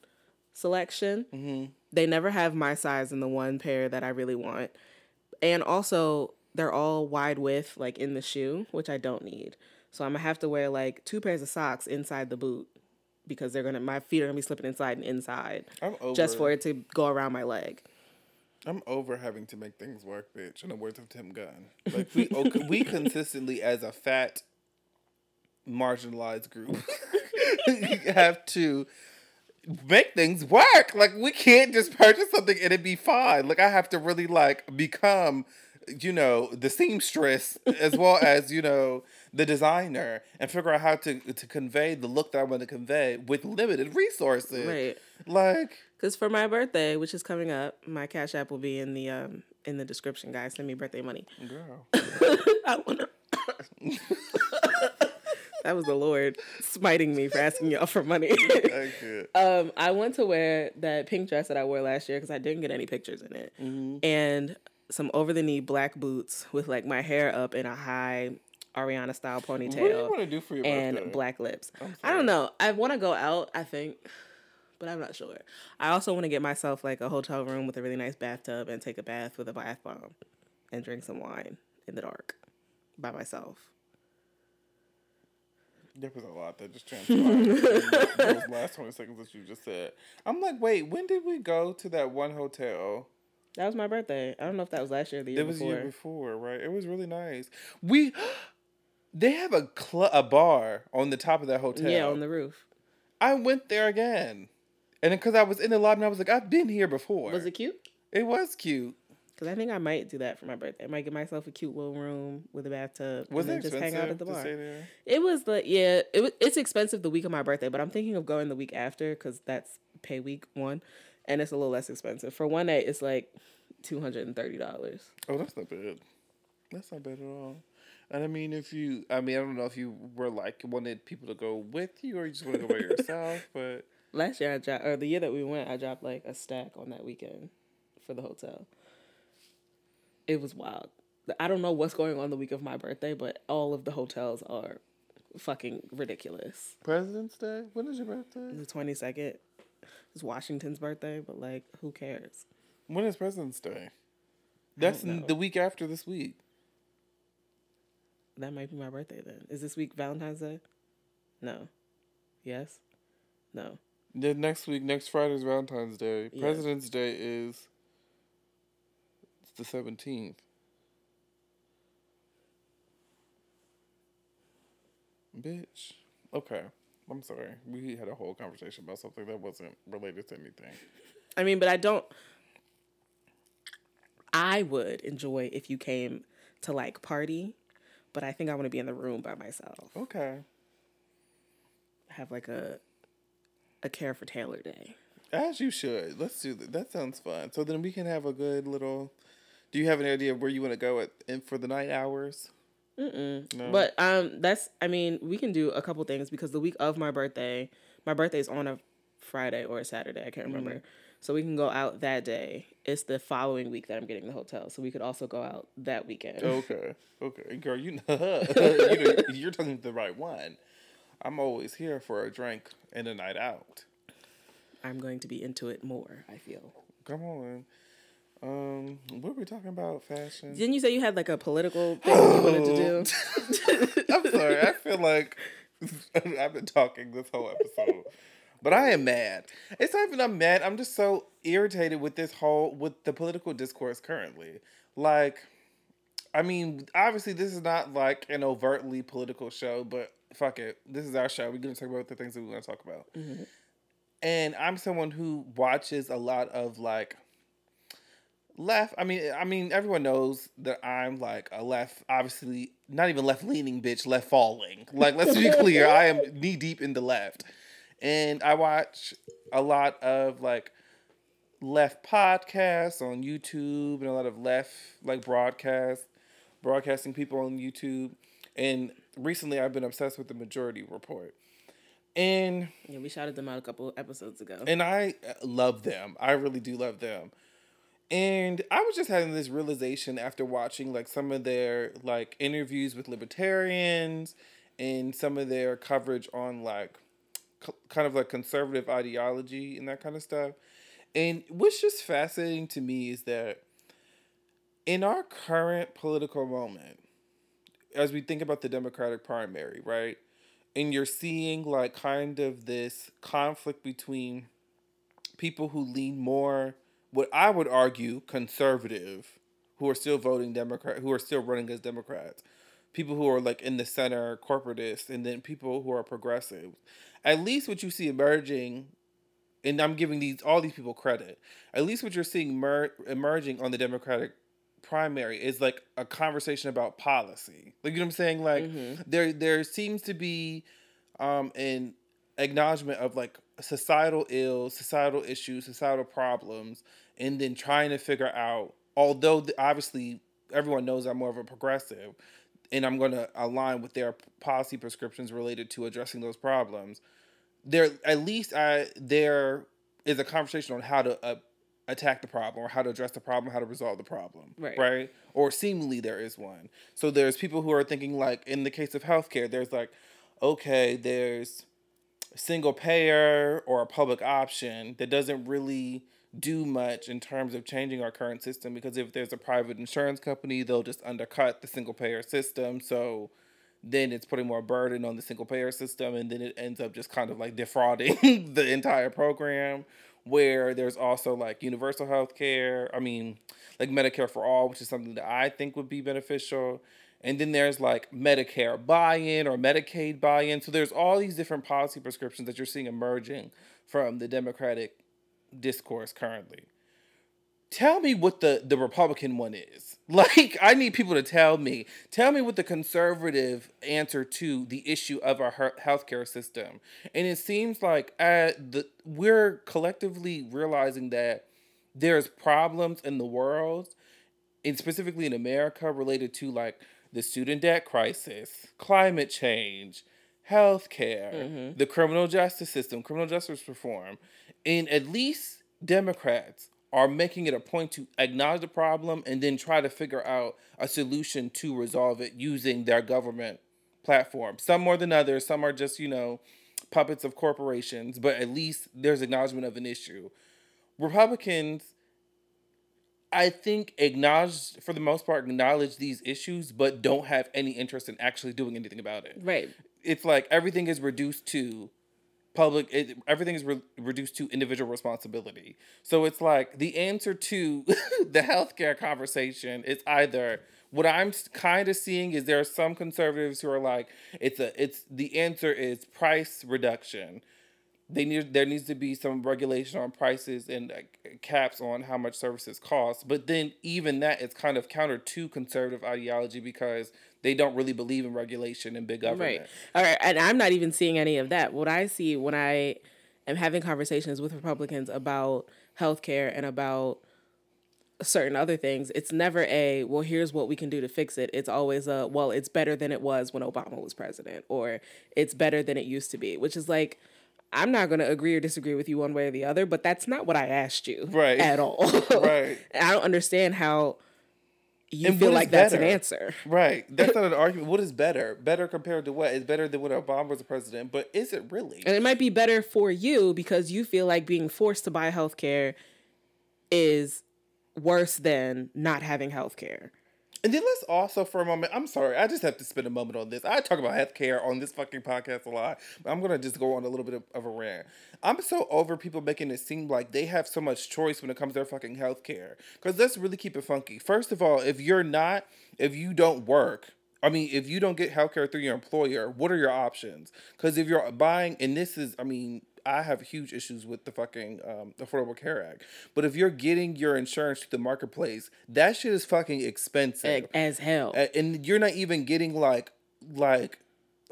selection. Mm-hmm. They never have my size in the one pair that I really want. And also they're all wide width like in the shoe, which I don't need. So I'm gonna have to wear like two pairs of socks inside the boot because they're gonna my feet are gonna be slipping inside and inside I'm over. just for it to go around my leg. I'm over having to make things work, bitch. In the words of Tim Gunn, like we oh, okay, we consistently as a fat, marginalized group have to make things work. Like we can't just purchase something and it'd be fine. Like I have to really like become, you know, the seamstress as well as you know the designer and figure out how to to convey the look that I want to convey with limited resources. Right. Like. Because for my birthday, which is coming up, my cash app will be in the um in the description, guys. Send me birthday money. Girl. I wanna. that was the Lord smiting me for asking y'all for money. Um, I want to wear that pink dress that I wore last year because I didn't get any pictures in it, Mm-hmm. and some over the knee black boots with like my hair up in a high Ariana style ponytail. What do you want to do for your and birthday? black lips. I don't know. I want to go out. I think. But I'm not sure. I also want to get myself like a hotel room with a really nice bathtub and take a bath with a bath bomb and drink some wine in the dark by myself. There was a lot that just transpired. those last 20 seconds that you just said. I'm like, wait, when did we go to that one hotel? That was my birthday. I don't know if that was last year or the year It was before. the year before, right? It was really nice. We, they have a cl- a bar on the top of that hotel. Yeah, on the roof. I went there again, and because I was in the lobby, and I was like, I've been here before. Was it cute? It was cute. Because I think I might do that for my birthday. I might get myself a cute little room with a bathtub Was and just hang out at the bar. It was the yeah. It was, it's expensive the week of my birthday, but I'm thinking of going the week after because that's pay week one, and it's a little less expensive. For one night, it's like two hundred and thirty dollars. Oh, that's not bad. That's not bad at all. And I mean, if you, I mean, I don't know if you were like wanted people to go with you or you just want to go by yourself, but Last year I dropped, or the year that we went, I dropped like a stack on that weekend for the hotel. It was wild. I don't know what's going on the week of my birthday, but all of the hotels are fucking ridiculous. President's Day? When is your birthday? The twenty second It's Washington's birthday, but like, who cares? When is President's Day? That's the week after this week. That might be my birthday then. Is this week Valentine's Day? No. Yes. No. The next week, next Friday is Valentine's Day. Yeah. President's Day is the seventeenth. Bitch. Okay. I'm sorry. We had a whole conversation about something that wasn't related to anything. I mean, but I don't. I would enjoy if you came to like party, but I think I want to be in the room by myself. Okay. Have like a a care for Taylor day. As you should. Let's do that. That sounds fun. So then we can have a good little. Do you have an idea of where you want to go at in for the night hours? Mm-mm. No. But um, that's I mean we can do a couple things because the week of my birthday, my birthday is on a Friday or a Saturday. I can't remember. Mm-hmm. So we can go out that day. It's the following week that I'm getting the hotel, so we could also go out that weekend. Okay, okay, girl, you know, you know you're talking the right one. I'm always here for a drink and a night out. I'm going to be into it more. I feel. Come on. Um, what were we talking about? Fashion. Didn't you say you had like a political thing you wanted to do? I'm sorry. I feel like I've been talking this whole episode. But I am mad. It's not even I'm mad. I'm just so irritated with this whole with the political discourse currently. Like, I mean, obviously this is not like an overtly political show, but fuck it, this is our show. We're gonna talk about the things that we want to talk about. Mm-hmm. And I'm someone who watches a lot of like left. I mean, I mean, everyone knows that I'm like a left, obviously not even left leaning bitch, left falling. Like, let's be clear, I am knee deep in the left and I watch a lot of like left podcasts on YouTube and a lot of left like broadcast broadcasting people on YouTube. And recently I've been obsessed with the Majority Report. And yeah, we shouted them out a couple episodes ago. And I uh, love them. I really do love them. And I was just having this realization after watching like some of their like interviews with libertarians and some of their coverage on like kind of like conservative ideology and that kind of stuff. And what's just fascinating to me is that in our current political moment, as we think about the Democratic primary, right? And you're seeing like kind of this conflict between people who lean more, what I would argue, conservative, who are still voting Democrat, who are still running as Democrats, people who are like in the center, corporatists, and then people who are progressives at least what you see emerging and I'm giving these all these people credit. At least what you're seeing mer- emerging on the Democratic primary is like a conversation about policy. Like you know what I'm saying? Like mm-hmm. there there seems to be um an acknowledgement of like societal ills, societal issues, societal problems, and then trying to figure out. Although obviously everyone knows I'm more of a progressive, and I'm going to align with their policy prescriptions related to addressing those problems. There, at least, I there is a conversation on how to uh, attack the problem or how to address the problem, how to resolve the problem, right? Right? Or seemingly there is one. So there's people who are thinking like, in the case of healthcare, there's like, okay, there's single payer or a public option that doesn't really do much in terms of changing our current system because if there's a private insurance company, they'll just undercut the single payer system. So then it's putting more burden on the single payer system and then it ends up just kind of like defrauding the entire program where there's also like universal health care, I mean, like Medicare for all, which is something that I think would be beneficial. And then there's like Medicare buy in or Medicaid buy in. So there's all these different policy prescriptions that you're seeing emerging from the Democratic discourse currently. Tell me what the, the Republican one is. Like, I need people to tell me. Tell me what the conservative answer to the issue of our healthcare system. And it seems like uh, the, we're collectively realizing that there's problems in the world, and specifically in America, related to like the student debt crisis, climate change, healthcare, mm-hmm. the criminal justice system, criminal justice reform, and at least Democrats are making it a point to acknowledge the problem and then try to figure out a solution to resolve it using their government platform. Some more than others, some are just, you know, puppets of corporations, but at least there's acknowledgement of an issue. Republicans, I think, acknowledge, for the most part, acknowledge these issues, but don't have any interest in actually doing anything about it. Right. It's like everything is reduced to public it, everything is re- reduced to individual responsibility so it's like the answer to the healthcare conversation is either what i'm kind of seeing is there are some conservatives who are like it's a it's the answer is price reduction they need there needs to be some regulation on prices and uh, caps on how much services cost but then even that is kind of counter to conservative ideology because they don't really believe in regulation and big government. Right. All right. And I'm not even seeing any of that. What I see when I am having conversations with Republicans about healthcare and about certain other things, it's never a, well, here's what we can do to fix it. It's always a, well, it's better than it was when Obama was president, or it's better than it used to be, which is like, I'm not going to agree or disagree with you one way or the other, but that's not what I asked you right. at all. right. I don't understand how you and feel like that's an answer. Right. That's not an argument. What is better? Better compared to what? It's better than when Obama was president, but is it really? And it might be better for you because you feel like being forced to buy health care is worse than not having health care. And then let's also for a moment, I'm sorry, I just have to spend a moment on this. I talk about healthcare on this fucking podcast a lot, but I'm gonna just go on a little bit of, of, a rant. I'm so over people making it seem like they have so much choice when it comes to their fucking healthcare. Because let's really keep it funky. First of all, if you're not, if you don't work, I mean, if you don't get healthcare through your employer, what are your options? Because if you're buying, and this is, I mean, I have huge issues with the fucking um, Affordable Care Act. But if you're getting your insurance to the marketplace, that shit is fucking expensive as hell, and you're not even getting like like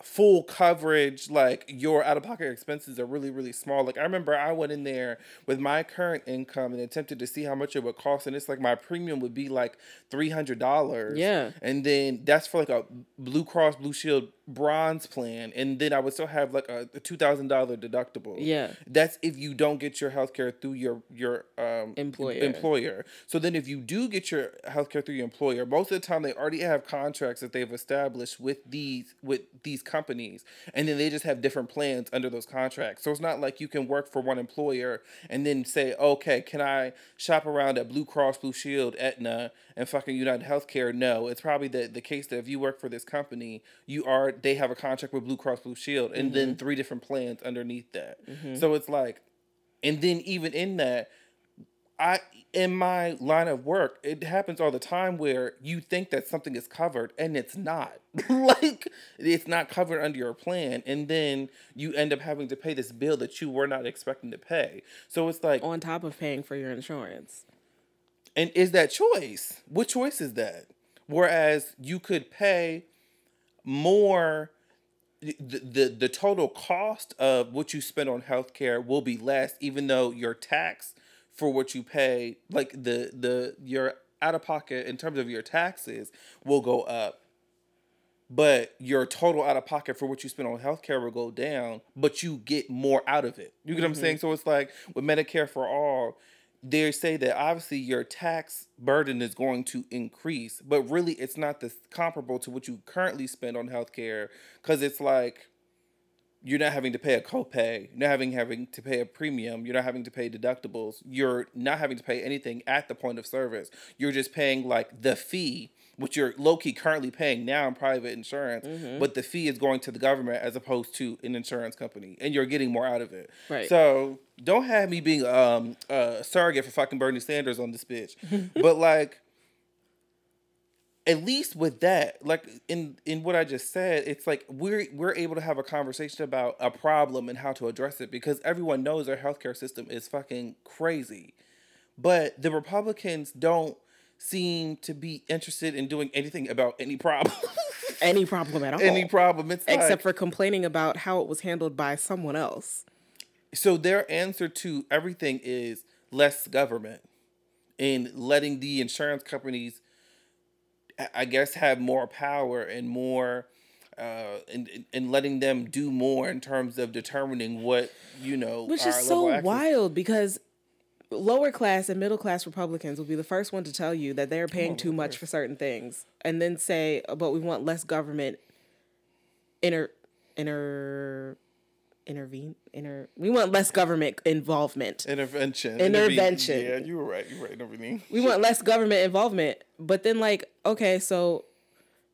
full coverage like your out-of-pocket expenses are really really small. Like i remember i went in there with my current income and attempted to see how much it would cost and it's like my premium would be like $300 yeah. And then that's for like a blue cross blue shield bronze plan and then i would still have like a, a $2000 deductible. Yeah. That's if you don't get your health care through your your um employer. employer. So then if you do get your health care through your employer most of the time they already have contracts that they've established with these with these companies and then they just have different plans under those contracts so it's not like you can work for one employer and then say okay can i shop around at blue cross blue shield aetna and fucking united healthcare no it's probably the, the case that if you work for this company you are they have a contract with Blue Cross Blue Shield and mm-hmm. then three different plans underneath that. Mm-hmm. So it's like, and then even in that, I in my line of work, it happens all the time where you think that something is covered and it's not. like it's not covered under your plan, and then you end up having to pay this bill that you were not expecting to pay. So it's like on top of paying for your insurance. And is that choice? What choice is that? Whereas you could pay more the, the the total cost of what you spend on healthcare will be less even though your tax for what you pay like the the your out of pocket in terms of your taxes will go up but your total out of pocket for what you spend on healthcare will go down but you get more out of it you get mm-hmm. what i'm mm-hmm. saying so it's like with medicare for all they say that obviously your tax burden is going to increase, but really it's not this comparable to what you currently spend on healthcare because it's like you're not having to pay a copay, you're not having having to pay a premium, you're not having to pay deductibles, you're not having to pay anything at the point of service. You're just paying like the fee which you're low key currently paying now in private insurance, mm-hmm. but the fee is going to the government as opposed to an insurance company, and you're getting more out of it. Right. So don't have me being um a surrogate for fucking Bernie Sanders on this bitch, but like. At least with that, like in in what I just said, it's like we're we're able to have a conversation about a problem and how to address it because everyone knows our healthcare system is fucking crazy. But the Republicans don't seem to be interested in doing anything about any problem. any problem at all. Any problem. It's except like, for complaining about how it was handled by someone else. So their answer to everything is less government and letting the insurance companies I guess have more power and more uh, and and letting them do more in terms of determining what you know. Which is so wild because lower class and middle class Republicans will be the first one to tell you that they're paying too much for certain things, and then say, oh, "But we want less government inter inter intervene inter we want less government involvement intervention intervention yeah you were right you were right Everything. we want less government involvement but then like okay so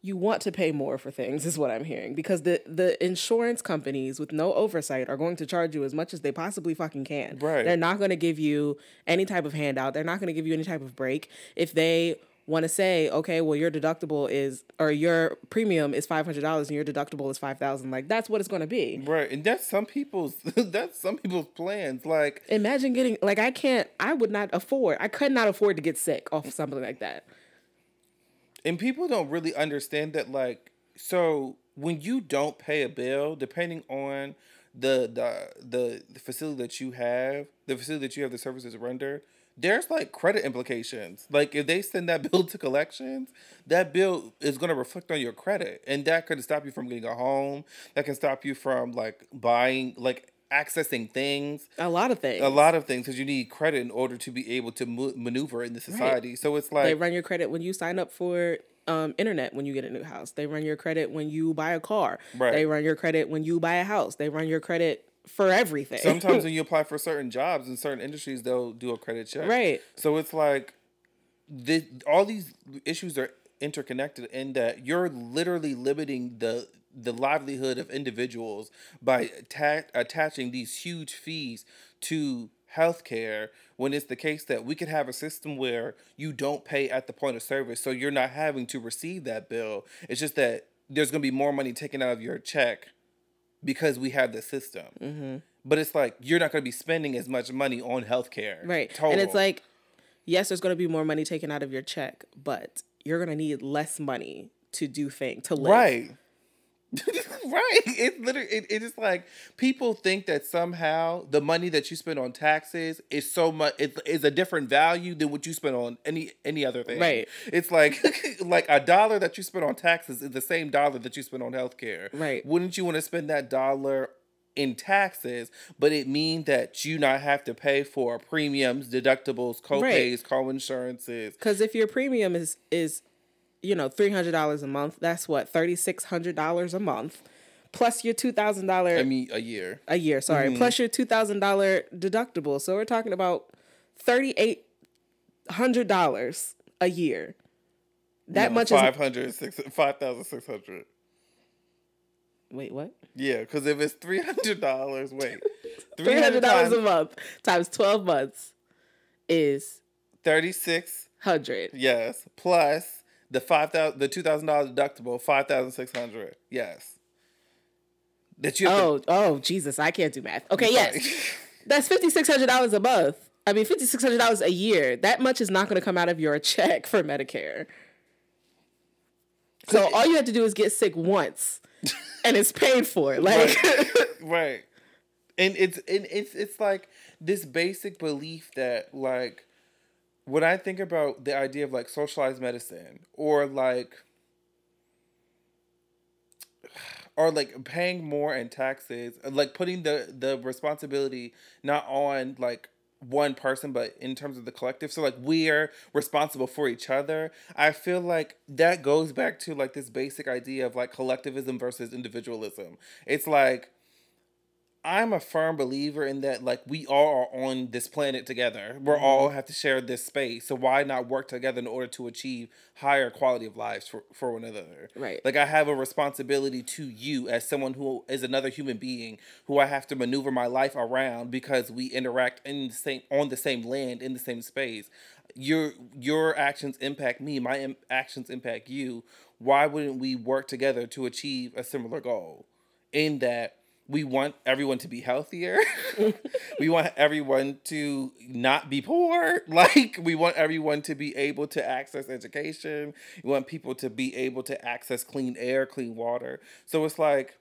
you want to pay more for things is what I'm hearing because the the insurance companies with no oversight are going to charge you as much as they possibly fucking can. Right. They're not going to give you any type of handout. They're not going to give you any type of break if they want to say, okay, well your deductible is or your premium is five hundred dollars and your deductible is five thousand. Like that's what it's going to be. Right, and that's some people's that's some people's plans. Like Imagine getting like I can't. I would not afford. I could not afford to get sick off of something like that. and people don't really understand that like so when you don't pay a bill depending on the the the, the facility that you have the facility that you have the services rendered there's like credit implications like if they send that bill to collections that bill is going to reflect on your credit and that could stop you from getting a home that can stop you from like buying like accessing things A lot of things. a lot of things because you need credit in order to be able to mo- maneuver in the society so it's like They run your credit when you sign up for um, internet when you get a new house. They run your credit when you buy a car. Right. They run your credit when you buy a house. They run your credit for everything. sometimes when you apply for certain jobs in certain industries, they'll do a credit check. Right. So it's like the all these issues are interconnected in that you're literally limiting the the livelihood of individuals by ta- attaching these huge fees to healthcare when it's the case that we could have a system where you don't pay at the point of service so you're not having to receive that bill it's just that there's going to be more money taken out of your check because we have the system Mm-hmm. but it's like you're not going to be spending as much money on healthcare right. total. And it's like, yes, there's going to be more money taken out of your check, but you're going to need less money to do things, to live. Right. right. It's literally it, it is like people think that somehow the money that you spend on taxes is so much it is a different value than what you spend on any any other thing. Right. It's like like a dollar that you spend on taxes is the same dollar that you spend on healthcare. Right. Wouldn't you want to spend that dollar in taxes, but it mean that you not have to pay for premiums, deductibles, co-pays, co-insurances. Because if your premium is is, you know, three hundred dollars a month, that's what thirty six hundred dollars a month, plus your two thousand dollar. I mean a year. a year. Sorry, Mm-hmm. plus your two thousand dollar deductible. So we're talking about thirty eight hundred dollars a year. That much is 500 six- 5,600. wait what? Yeah, because if it's three hundred dollars, wait, Three hundred dollars a month times twelve months is thirty six. hundred. Yes, plus the five thousand, the two thousand dollars deductible, five thousand six hundred. Yes, that you. Oh oh Jesus, I can't do math. Okay, yes, that's fifty six hundred dollars a month. I mean, fifty six hundred dollars a year. That much is not going to come out of your check for Medicare. So all you have to do is get sick once, and it's paid for. Like, right, and it's and it's it's like this basic belief that like when I think about the idea of like socialized medicine or like or like paying more in taxes like putting the the responsibility not on like one person but in terms of the collective so like we're responsible for each other i feel like that goes back to like this basic idea of like collectivism versus individualism. It's like I'm a firm believer in that like we all are on this planet together. We're mm-hmm. all have to share this space. So why not work together in order to achieve higher quality of lives for, for one another? Right. Like I have a responsibility to you as someone who is another human being who I have to maneuver my life around because we interact in the same on the same land in the same space. Your your actions impact me, my Im- actions impact you. Why wouldn't we work together to achieve a similar goal? In that we want everyone to be healthier. we want everyone to not be poor. Like we want everyone to be able to access education. We want people to be able to access clean air, clean water. So it's like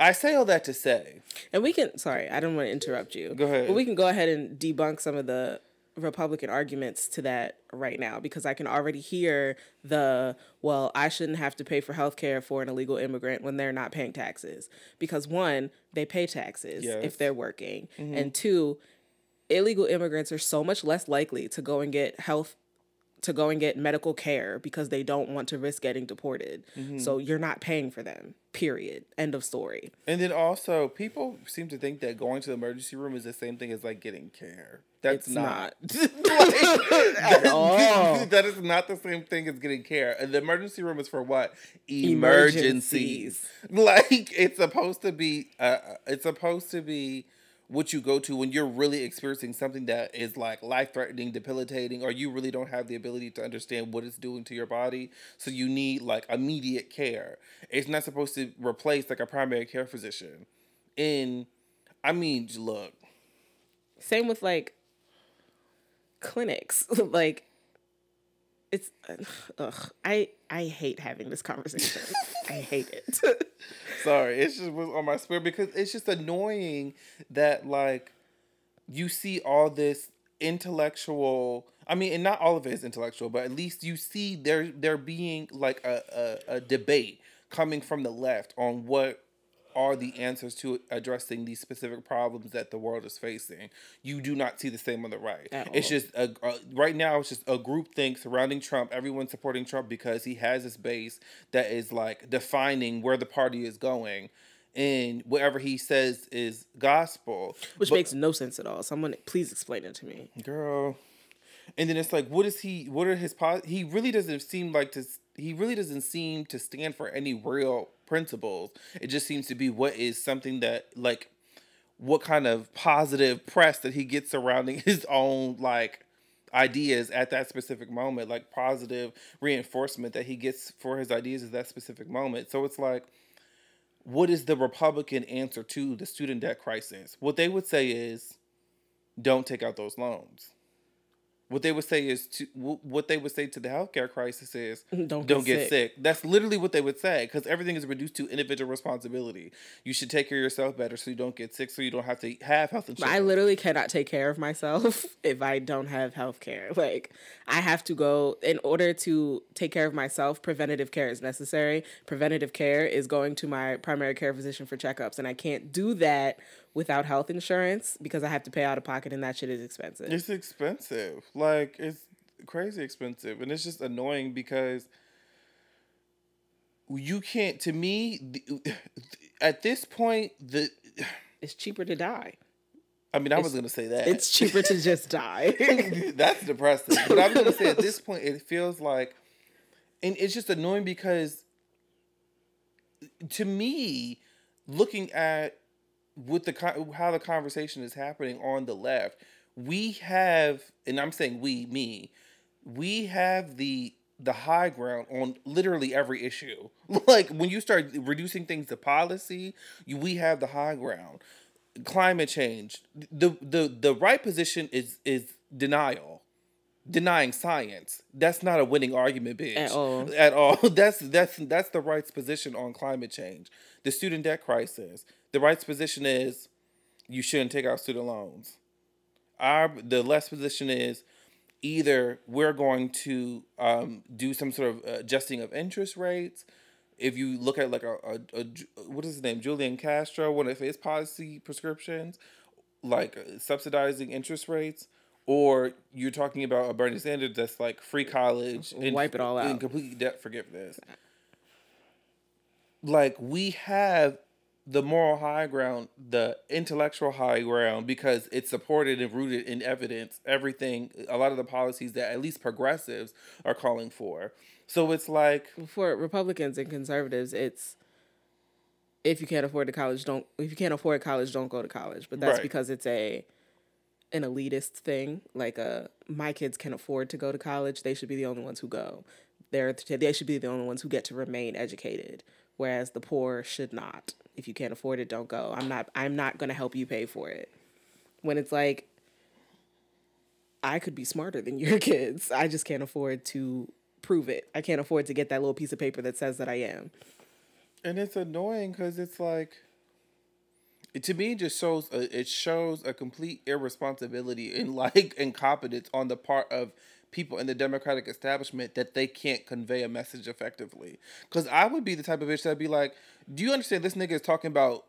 I say all that to say. and we can. Sorry, I don't want to interrupt you. Go ahead. But we can go ahead and debunk some of the Republican arguments to that right now because I can already hear the well, I shouldn't have to pay for health care for an illegal immigrant when they're not paying taxes. Because one, they pay taxes Yes. if they're working. Mm-hmm. And two, illegal immigrants are so much less likely to go and get health to go and get medical care because they don't want to risk getting deported. So you're not paying for them. Period. End of story. And then also, people seem to think that going to the emergency room is the same thing as like getting care. That's It's not. At all. that is not the same thing as getting care. The emergency room is for what? Emergencies. Emergencies. Like it's supposed to be. Uh, it's supposed to be what you go to when you're really experiencing something that is like life threatening, debilitating, or you really don't have the ability to understand what it's doing to your body. So you need like immediate care. It's not supposed to replace like a primary care physician. And I mean, look. Same with like clinics. like it's ugh, I I hate having this conversation. I hate it. Sorry, it's just was on my spirit because it's just annoying that like you see all this intellectual I mean, and not all of it is intellectual, but at least you see there there being like a, a, a debate coming from the left on what are the answers to addressing these specific problems that the world is facing. You do not see the same on the right. It's just a, a, right now. It's just a group think surrounding Trump. Everyone supporting Trump because he has this base that is like defining where the party is going. And whatever he says is gospel, which but, makes no sense at all. Someone, please explain it to me, girl. And then it's like, what is he? What are his? He really doesn't seem like to. He really doesn't seem to stand for any real principles. It just seems to be what is something that like what kind of positive press that he gets surrounding his own like ideas at that specific moment, like positive reinforcement that he gets for his ideas at that specific moment. So it's like what is the Republican answer to the student debt crisis? What they would say is don't take out those loans. What they would say is to what they would say to the healthcare crisis is don't, don't get, get sick. sick. That's literally what they would say because everything is reduced to individual responsibility. You should take care of yourself better so you don't get sick, so you don't have to have health insurance. I literally cannot take care of myself if I don't have health care. Like I have to go in order to take care of myself. Preventative care is necessary. Preventative care is going to my primary care physician for checkups, and I can't do that without health insurance because I have to pay out of pocket and that shit is expensive. It's expensive. Like it's crazy expensive and it's just annoying because you can't to me at this point the it's cheaper to die. I mean, I it's, was gonna say that it's cheaper to just die. That's depressing. But I was gonna say at this point, it feels like, and it's just annoying because, to me, looking at with the how the conversation is happening on the left, we have, and I'm saying we, me, we have the the high ground on literally every issue. Like when you start reducing things to policy, you, we have the high ground. Climate change, the the the right position is is denial, denying science. That's not a winning argument, bitch. At all. At all. That's that's that's the right's position on climate change. The student debt crisis the right's position is you shouldn't take out student loans. Our the left position is either we're going to um, do some sort of adjusting of interest rates. If you look at like a, a, a what is his name, Julian Castro, one of his policy prescriptions, like subsidizing interest rates, or you're talking about a Bernie Sanders that's like free college and wipe it all out and complete debt forgiveness. Like we have the moral high ground, the intellectual high ground, because it's supported and rooted in evidence. Everything, a lot of the policies that at least progressives are calling for. So it's like for Republicans and conservatives, it's if you can't afford the college, don't if you can't afford college, don't go to college. But that's right. because it's a an elitist thing. Like, uh, my kids can afford to go to college; they should be the only ones who go. They're they should be the only ones who get to remain educated, whereas the poor should not if you can't afford it, don't go. I'm not I'm not going to help you pay for it. When it's like I could be smarter than your kids. I just can't afford to prove it. I can't afford to get that little piece of paper that says that I am. And it's annoying cuz it's like it, to me just shows a, it shows a complete irresponsibility and like incompetence on the part of people in the Democratic establishment that they can't convey a message effectively. Because I would be the type of bitch that'd be like, do you understand this nigga is talking about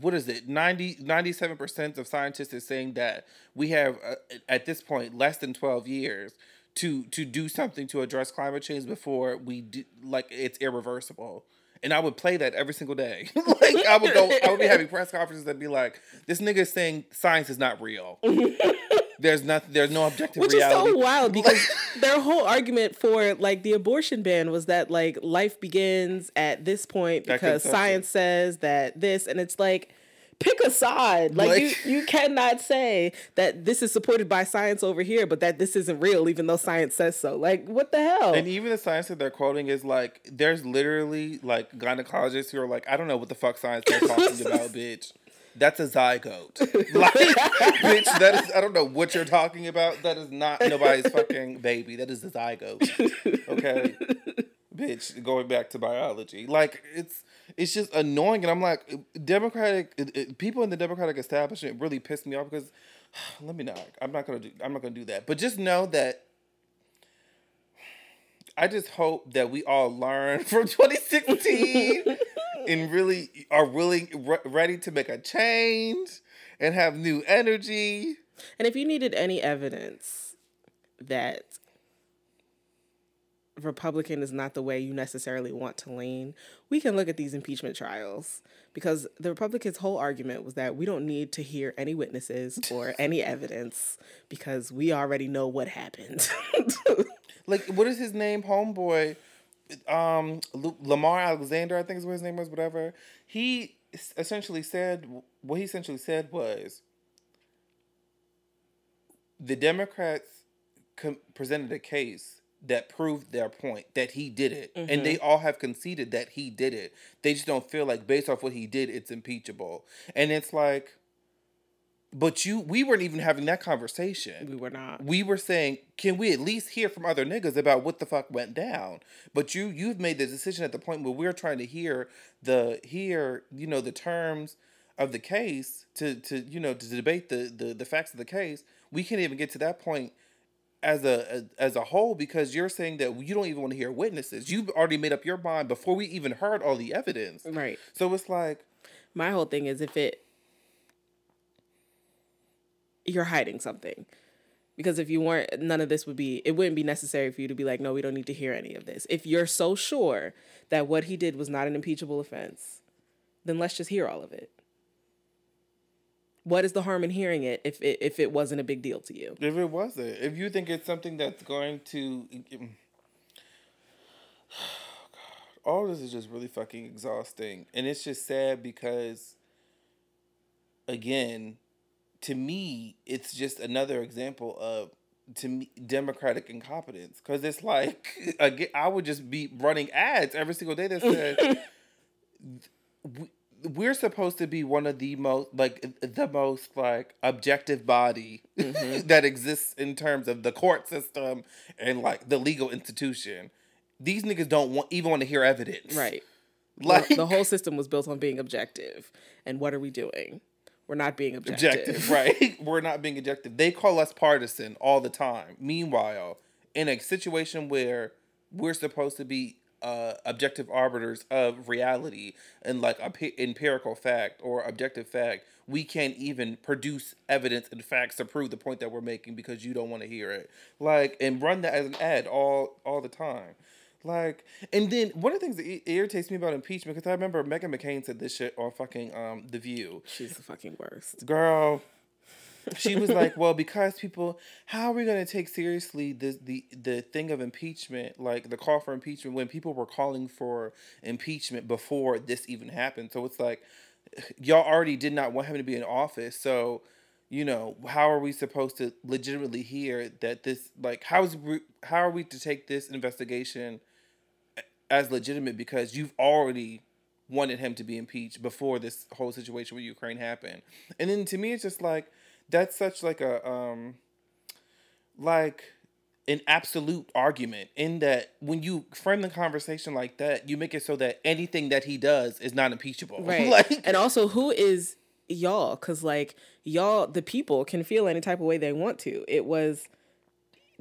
what is it 90 97% of scientists is saying that we have uh, at this point less than 12 years to to do something to address climate change before we do like it's irreversible and I would play that every single day. like I would go, I would be having press conferences that be like, "This nigga is saying science is not real. there's not there's no objective Which reality. is so wild because their whole argument for like the abortion ban was that like life begins at this point because science says that this and it's like pick a side. Like, Like- you, you cannot say that this is supported by science over here, but that this isn't real even though science says so. Like what the hell? And even the science that they're quoting is like, there's literally like gynecologists who are like, I don't know what the fuck science they're talking about, bitch. That's a zygote. Like, bitch, that is, I don't know what you're talking about. That is not nobody's fucking baby. That is a zygote. Okay? bitch, going back to biology. Like, it's, it's just annoying. And I'm like, Democratic, it- it- people in the Democratic establishment really piss me off because, let me not, I'm not to do, I'm not to do that. But just know that I just hope that we all learn from 2016 and really are really re- ready to make a change and have new energy. And if you needed any evidence that Republican is not the way you necessarily want to lean, we can look at these impeachment trials because the Republicans' whole argument was that we don't need to hear any witnesses or any evidence because we already know what happened. Like, what is his name? Homeboy, um, Lu- Lamar Alexander, I think is what his name was. Whatever. He essentially said what he essentially said was the Democrats com- presented a case that proved their point that he did it, and they all have conceded that he did it. They just don't feel like based off what he did, it's impeachable, and it's like. But you, we weren't even having that conversation we were not. we were saying, can we at least hear from other niggas about what the fuck went down? But you you've made the decision at the point where we're trying to hear the hear, you know, the terms of the case to to you know to debate the the, the facts of the case. We can't even get to that point as a as a whole because you're saying that you don't even want to hear witnesses. You've already made up your mind before we even heard all the evidence. Right. So it's like My whole thing is if it you're hiding something. Because if you weren't none of this would be it wouldn't be necessary for you to be like, no, we don't need to hear any of this. If you're so sure that what he did was not an impeachable offense, then let's just hear all of it. What is the harm in hearing it if it if it wasn't a big deal to you? If it wasn't, if you think it's something that's going to, oh, all this is just really fucking exhausting, and it's just sad because, again, to me, it's just another example of to me democratic incompetence because it's like again, I would just be running ads every single day that said. we- we're supposed to be one of the most like the most like objective body mm-hmm. that exists in terms of the court system and like the legal institution. These niggas don't want even want to hear evidence. Right. Like the whole system was built on being objective. And what are we doing? We're not being objective. objective, right? We're not being objective. They call us partisan all the time. Meanwhile, in a situation where we're supposed to be uh, objective arbiters of reality and like empirical fact or objective fact, we can't even produce evidence and facts to prove the point that we're making because you don't want to hear it. Like and run that as an ad all all the time. Like, and then one of the things that irritates me about impeachment because I remember Meghan McCain said this shit on fucking um The View. She's the fucking worst. girl she was like well because people how are we going to take seriously the, the the thing of impeachment like the call for impeachment when people were calling for impeachment before this even happened? So it's like y'all already did not want him to be in office. So you know how are we supposed to legitimately hear that this like how is we, how are we to take this investigation as legitimate because you've already wanted him to be impeached before this whole situation with Ukraine happened. And then to me it's just like that's such like a um like an absolute argument in that when you frame the conversation like that, you make it so that anything that he does is not impeachable. Right. like and also, who is y'all? Because, like, y'all, the people can feel any type of way they want to. It was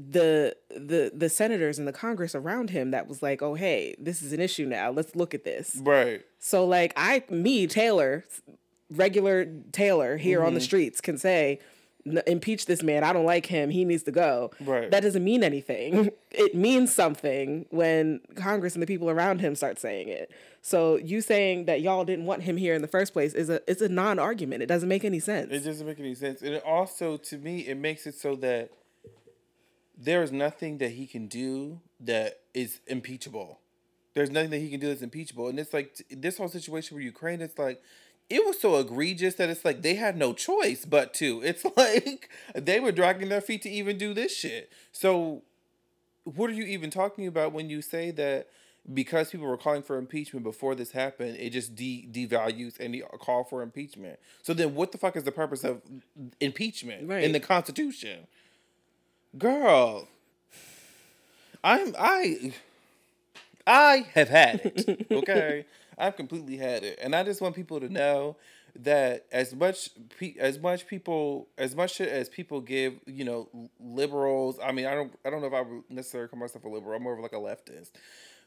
the the the senators and the congress around him that was like oh hey this is an issue now let's look at this right. so like i me taylor regular taylor here on the Mm-hmm. streets can say impeach this man. I don't like him. He needs to go. Right. That doesn't mean anything. It means something when Congress and the people around him start saying it. So you saying that y'all didn't want him here in the first place is a it's a non-argument. It doesn't make any sense. It doesn't make any sense. And it also, to me, it makes it so that there is nothing that he can do that is impeachable. There's nothing that he can do that's impeachable. And it's like this whole situation with Ukraine, it's like, it was so egregious that it's like they had no choice but to. It's like they were dragging their feet to even do this shit. So, what are you even talking about when you say that because people were calling for impeachment before this happened, it just de- devalues any call for impeachment? So then, what the fuck is the purpose of impeachment right. in the Constitution? Girl, I'm I I have had it. Okay, I've completely had it, and I just want people to know that as much pe- as much people as much shit as people give, you know, liberals. I mean, I don't I don't know if I would necessarily call myself a liberal. I'm more of like a leftist.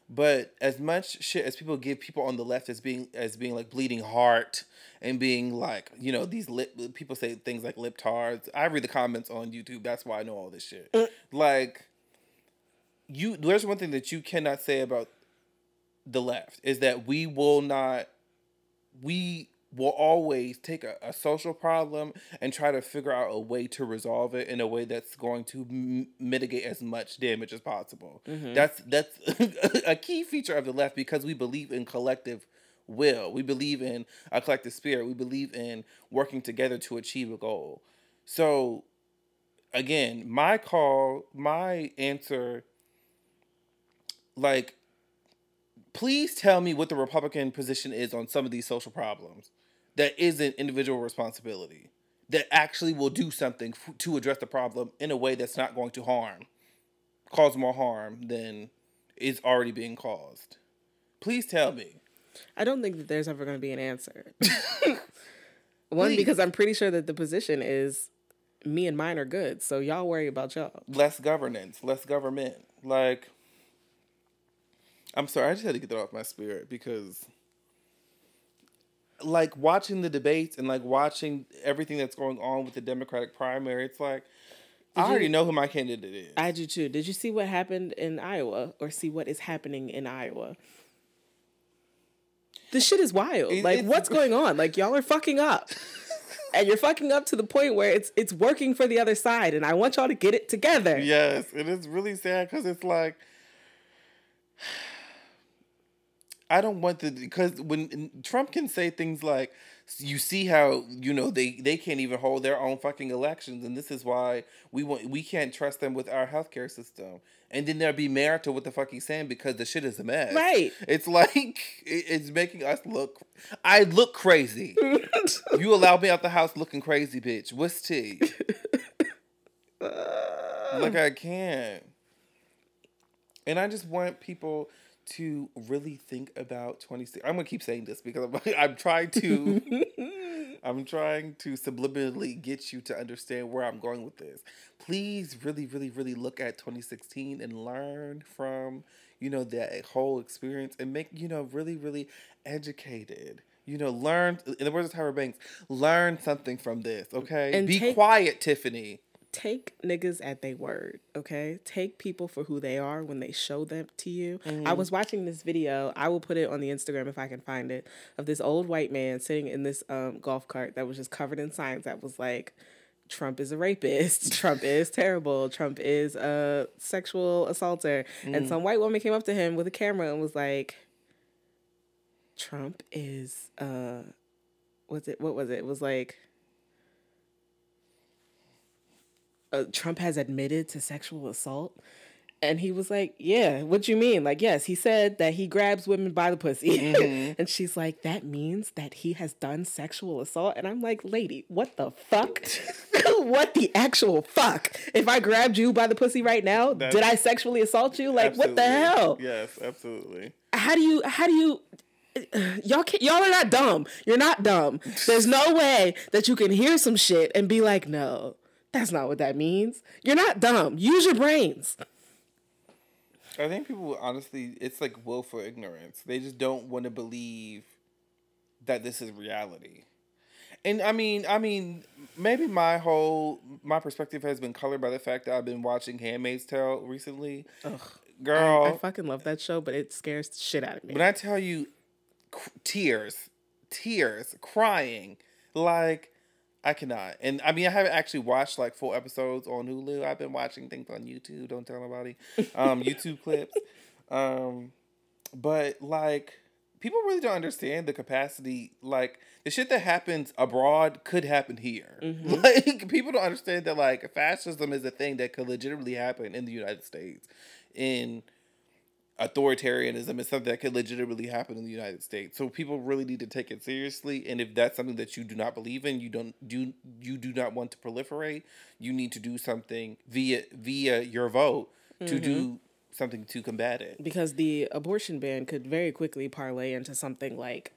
But as much shit as people give people on the left as being as being like bleeding heart and being like you know these lip people say things like lip tards. I read the comments on YouTube. That's why I know all this shit. Uh. Like you, there's one thing that you cannot say about the left is that we will not we will always take a, a social problem and try to figure out a way to resolve it in a way that's going to m- mitigate as much damage as possible. Mm-hmm. That's that's a key feature of the left because we believe in collective will. We believe in a collective spirit. We believe in working together to achieve a goal. So again, my call, my answer like please tell me what the Republican position is on some of these social problems that isn't individual responsibility, that actually will do something f- to address the problem in a way that's not going to harm, cause more harm than is already being caused. Please tell me. I don't think that there's ever going to be an answer. One, Please. because I'm pretty sure that the position is me and mine are good. So y'all worry about y'all. Less governance, less government. Like, I'm sorry, I just had to get that off my spirit because, like, watching the debates and like watching everything that's going on with the Democratic primary, it's like, I you- already know who my candidate is. I do too. Did you see what happened in Iowa or see what is happening in Iowa? This shit is wild. It- like, what's going on? Like, y'all are fucking up. and you're fucking up to the point where it's it's working for the other side. And I want y'all to get it together. Yes, it is really sad because it's like I don't want the because when Trump can say things like you see how you know they they can't even hold their own fucking elections and this is why we want we can't trust them with our healthcare system. And then there'll be merit to what the fuck he's saying because the shit is a mess. Right. it's like it's making us look I look crazy. You allowed me out the house looking crazy bitch. What's tea? Like I can't. And I just want people to really think about 26. I'm gonna keep saying this because I'm, I'm trying to I'm trying to subliminally get you to understand where I'm going with this. Please really, really, really look at 2016 and learn from, you know, that whole experience and make, you know, really, really educated. You know, learn in the words of Tyra Banks, learn something from this, okay? And Be take- quiet, Tiffany. Take niggas at their word, okay? Take people for who they are when they show them to you. I was watching this video. I will put it on the Instagram if I can find it of this old white man sitting in this um, golf cart that was just covered in signs that was like, Trump is a rapist. Trump is terrible. Trump is a sexual assaulter. And some white woman came up to him with a camera and was like, Trump is uh was it what was it? It was like uh, Trump has admitted to sexual assault. And he was like, Yeah, what you mean? Like, yes, he said that he grabs women by the pussy. and she's like, That means that he has done sexual assault. And I'm like, Lady, what the fuck? what the actual fuck? If I grabbed you by the pussy right now, did I sexually assault you? Like, what the hell? Yes, absolutely. how do you how do you y'all can y'all are not dumb you're not dumb there's no way that you can hear some shit and be like no that's not what that means you're not dumb use your brains I think people honestly, it's like willful ignorance. They just don't want to believe that this is reality. And I mean, I mean, maybe my whole my perspective has been colored by the fact that I've been watching Handmaid's Tale recently. Ugh. Girl, I, I fucking love that show, but it scares the shit out of me. when I tell you, tears, tears, crying, like I cannot. And I mean, I haven't actually watched like full episodes on Hulu. I've been watching things on YouTube. Don't tell nobody. Um, YouTube clips. Um, but like, people really don't understand the capacity. Like the shit that happens abroad could happen here. Like people don't understand that like fascism is a thing that could legitimately happen in the United States. In authoritarianism is something that could legitimately happen in the United States. So people really need to take it seriously. And if that's something that you do not believe in, you don't do you do not want to proliferate, you need to do something via via your vote to do mm-hmm. something to combat it. because the abortion ban could very quickly parlay into something like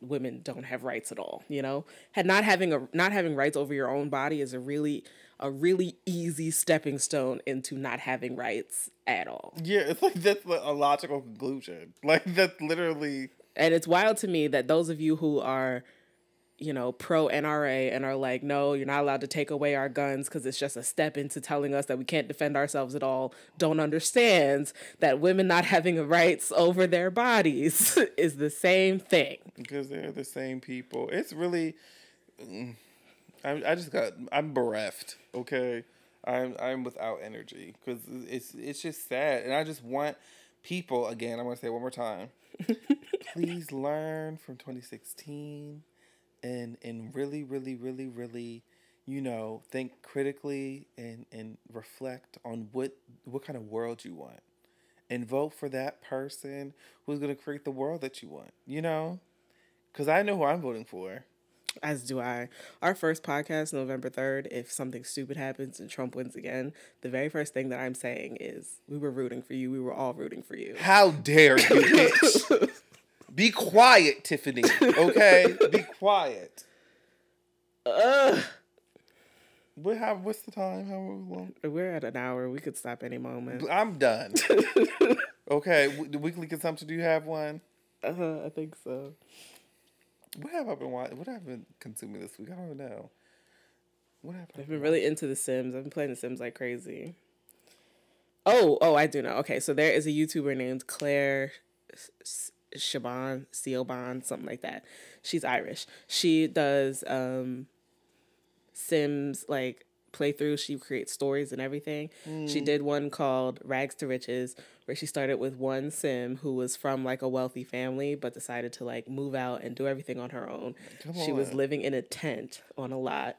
women don't have rights at all you know had not having a not having rights over your own body is a really a really easy stepping stone into not having rights at all Yeah, it's like that's a logical conclusion. Like that's literally and it's wild to me that those of you who are you know pro NRA and are like no you're not allowed to take away our guns cuz it's just a step into telling us that we can't defend ourselves at all don't understand that women not having rights over their bodies is the same thing because they're the same people. It's really, mm, I, I just got I'm bereft. Okay, I'm I'm without energy because it's it's just sad, and I just want people again. I'm gonna say it one more time. Please learn from 2016, and and really, really, really, really, you know, think critically and and reflect on what what kind of world you want. And vote for that person who's gonna create the world that you want. You know, because I know who I'm voting for. as do I. Our first podcast, November 3rd, if something stupid happens and Trump wins again, the very first thing that I'm saying is we were rooting for you. We were all rooting for you. How dare you, bitch? Be quiet, Tiffany. Okay, be quiet. Ugh. What have? What's the time? How long? We're at an hour. We could stop any moment. I'm done. Okay, w- the weekly consumption. Do you have one? Uh, I think so. What have I been watching? What have I been consuming this week? I don't know. What have I I've been really into The Sims. I've been playing The Sims like crazy. Oh, oh, I do know. Okay, so there is a YouTuber named Claire S- Shaban, Siobhan, something like that. She's Irish. She does um Sims like playthroughs. She creates stories and everything. She did one called Rags to Riches, where she started with one Sim who was from like a wealthy family, but decided to like move out and do everything on her own. she was living in a tent on a lot.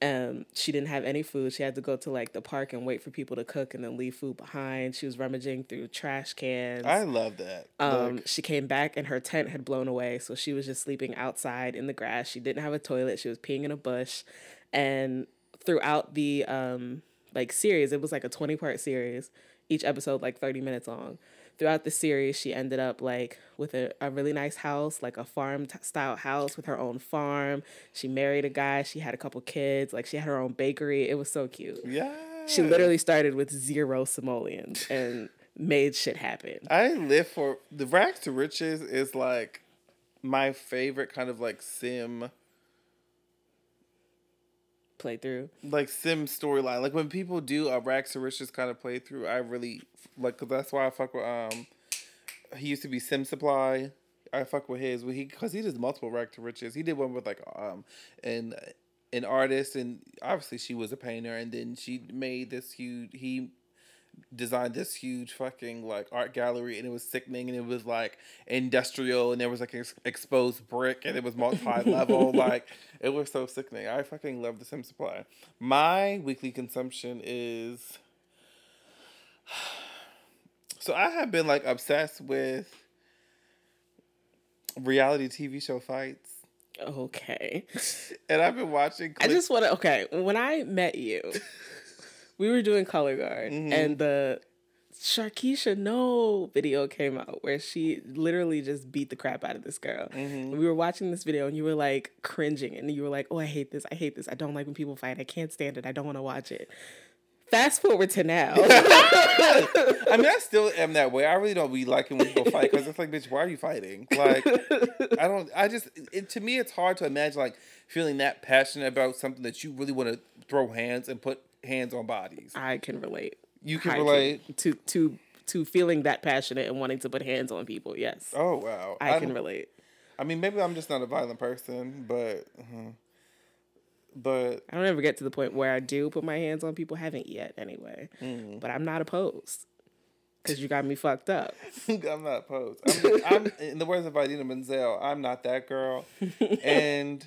Um, she didn't have any food. She had to go to like the park and wait for people to cook and then leave food behind. She was rummaging through trash cans. I love that. Um, she came back and her tent had blown away, so she was just sleeping outside in the grass. She didn't have a toilet. She was peeing in a bush, and throughout the um like series, it was like a twenty part series. Each episode like thirty minutes long. Throughout the series, she ended up like with a, a really nice house, like a farm t- style house with her own farm. She married a guy. She had a couple kids. Like she had her own bakery. It was so cute. yeah. She literally started with zero simoleons and made shit happen. I live for the rags to riches is like my favorite kind of like sim Playthrough. like sim storyline. Like when people do a rags to riches kind of playthrough, I really like cause that's why I fuck with um. He used to be Sim Supply. I fuck with his. He because he does multiple rags to riches. He did one with like um an an artist and obviously she was a painter and then she made this huge. He designed this huge fucking like art gallery and it was sickening and it was like industrial and there was like ex- exposed brick and it was multi-level like it was so sickening i fucking love the sim supply my weekly consumption is so i have been like obsessed with reality tv show fights Okay. and i've been watching I just want to. Okay. When I met you, we were doing Color Guard, mm-hmm. and the Sharkeisha No video came out where she literally just beat the crap out of this girl. And we were watching this video, and you were like cringing, and you were like, "Oh, I hate this. I hate this. I don't like when people fight. I can't stand it. I don't want to watch it." Fast forward to now. I mean, I still am that way. I really don't be liking when people fight because it's like, bitch, why are you fighting? Like, I don't. I just it, to me, it's hard to imagine like feeling that passionate about something that you really want to throw hands and put hands on bodies. I can relate. You can I relate. to to to feeling that passionate and wanting to put hands on people. Yes, Oh wow, I can relate. I mean, maybe I'm just not a violent person, but, uh, but I don't ever get to the point where I do put my hands on people. Haven't yet, anyway. Mm. But I'm not opposed because you got me fucked up. I'm not opposed. I'm, I'm in the words of Idina Menzel, I'm not that girl, and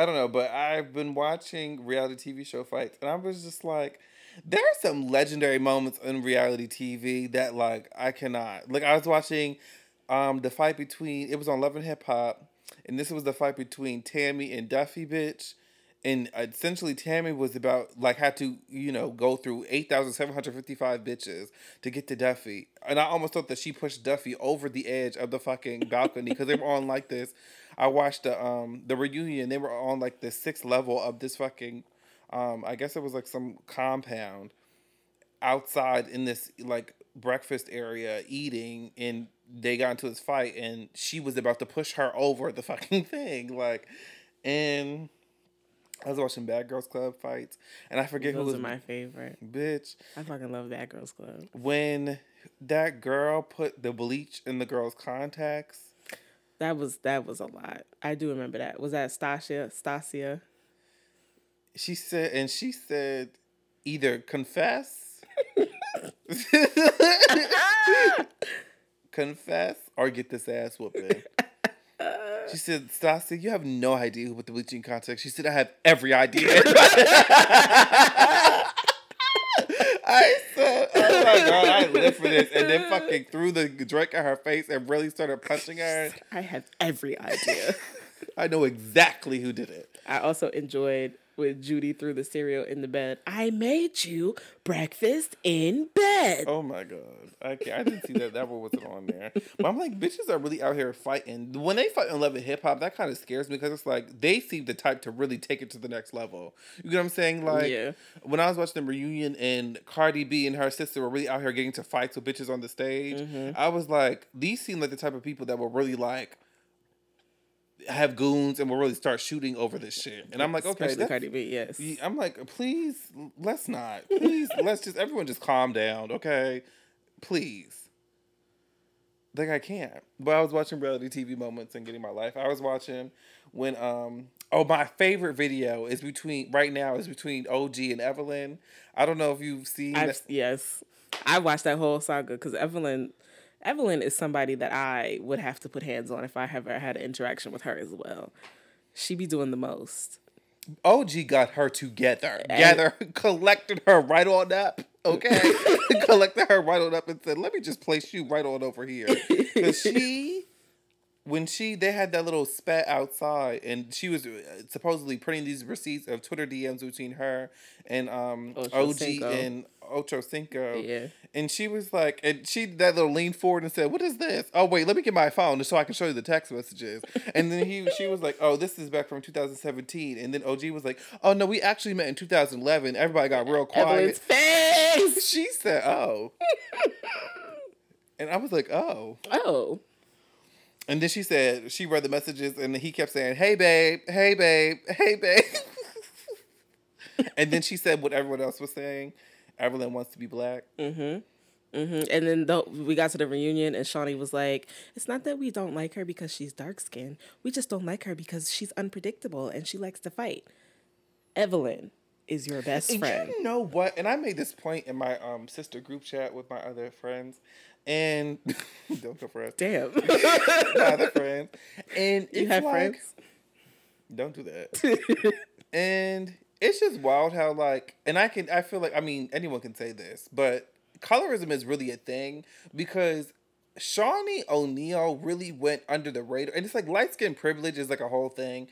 I don't know, but I've been watching reality TV show fights, and I was just like, there are some legendary moments in reality TV that like I cannot. Like I was watching, um, the fight between it was on Love and Hip Hop, and this was the fight between Tammy and Duffy, bitch. And essentially, Tammy was about like had to you know go through eight thousand seven hundred fifty five bitches to get to Duffy, and I almost thought that she pushed Duffy over the edge of the fucking balcony because they were on like this. I watched the um the reunion. They were on like the sixth level of this fucking, um I guess it was like some compound, outside in this like breakfast area eating, and they got into this fight, and she was about to push her over the fucking thing, like, and. I was watching Bad Girls Club fights, and I forget who was my favorite. bitch I fucking love Bad Girls Club. when that girl put the bleach in the girl's contacts. That was that was a lot. I do remember that. Was that Stasia? Stasia? She said, and she said, either confess, confess, or get this ass whooping. She said, Stassi, you have no idea who put the bleach in contacts. She said, I have every idea. I said, oh my god, I live for this. And then fucking threw the drink at her face and really started punching her. I have every idea. I know exactly who did it. I also enjoyed when Judy threw the cereal in the bed. I made you breakfast in bed. Oh my god, I I didn't see that. That one wasn't on there. But I'm like, bitches are really out here fighting. When they fight in love and hip hop, that kind of scares me because it's like they seem the type to really take it to the next level. You get what I'm saying? Like Yeah. when I was watching the reunion and Cardi B and her sister were really out here getting to fights with bitches on the stage, Mm-hmm. I was like, these seem like the type of people that will really like have goons and we'll really start shooting over this shit. And I'm like, okay, Especially Cardi B, yes. I'm like, please, let's not. Please, let's just everyone just calm down, okay? Please. Like I can't. But I was watching reality TV moments and getting my life. I was watching when um oh my favorite video is between right now is between OG and Evelyn. I don't know if you've seen yes, I watched that whole saga because Evelyn, Evelyn is somebody that I would have to put hands on if I ever had an interaction with her as well. She be doing the most. OG got her together. Gather collected her right on up. Okay. collected her right on up and said, Let me just place you right on over here. Cause she when she they had that little spat outside and she was uh, supposedly printing these receipts of Twitter DMs between her and um Ocho OG Cinco. and Ocho Cinco. Yeah. And she was like, and she that little leaned forward and said, "What is this? Oh wait, let me get my phone so I can show you the text messages." And then he, she was like, "Oh, this is back from 2017." And then OG was like, "Oh no, we actually met in 2011." Everybody got real Evelyn's quiet. face. She said, "Oh," and I was like, "Oh." Oh, And then she said she read the messages, and he kept saying, "Hey babe, hey babe, hey babe." and then she said what everyone else was saying. Evelyn wants to be black. hmm and then the, we got to the reunion, and Shaunie was like, "It's not that we don't like her because she's dark skinned. We just don't like her because she's unpredictable and she likes to fight." Evelyn is your best friend. You know what? And I made this point in my um sister group chat with my other friends, and don't go for us. Damn, my other friends, and you it's have like- friends. Don't do that. and it's just wild how like, and I can I feel like I mean anyone can say this, but colorism is really a thing because Shaunie O'Neal really went under the radar, and it's like light skin privilege is like a whole thing,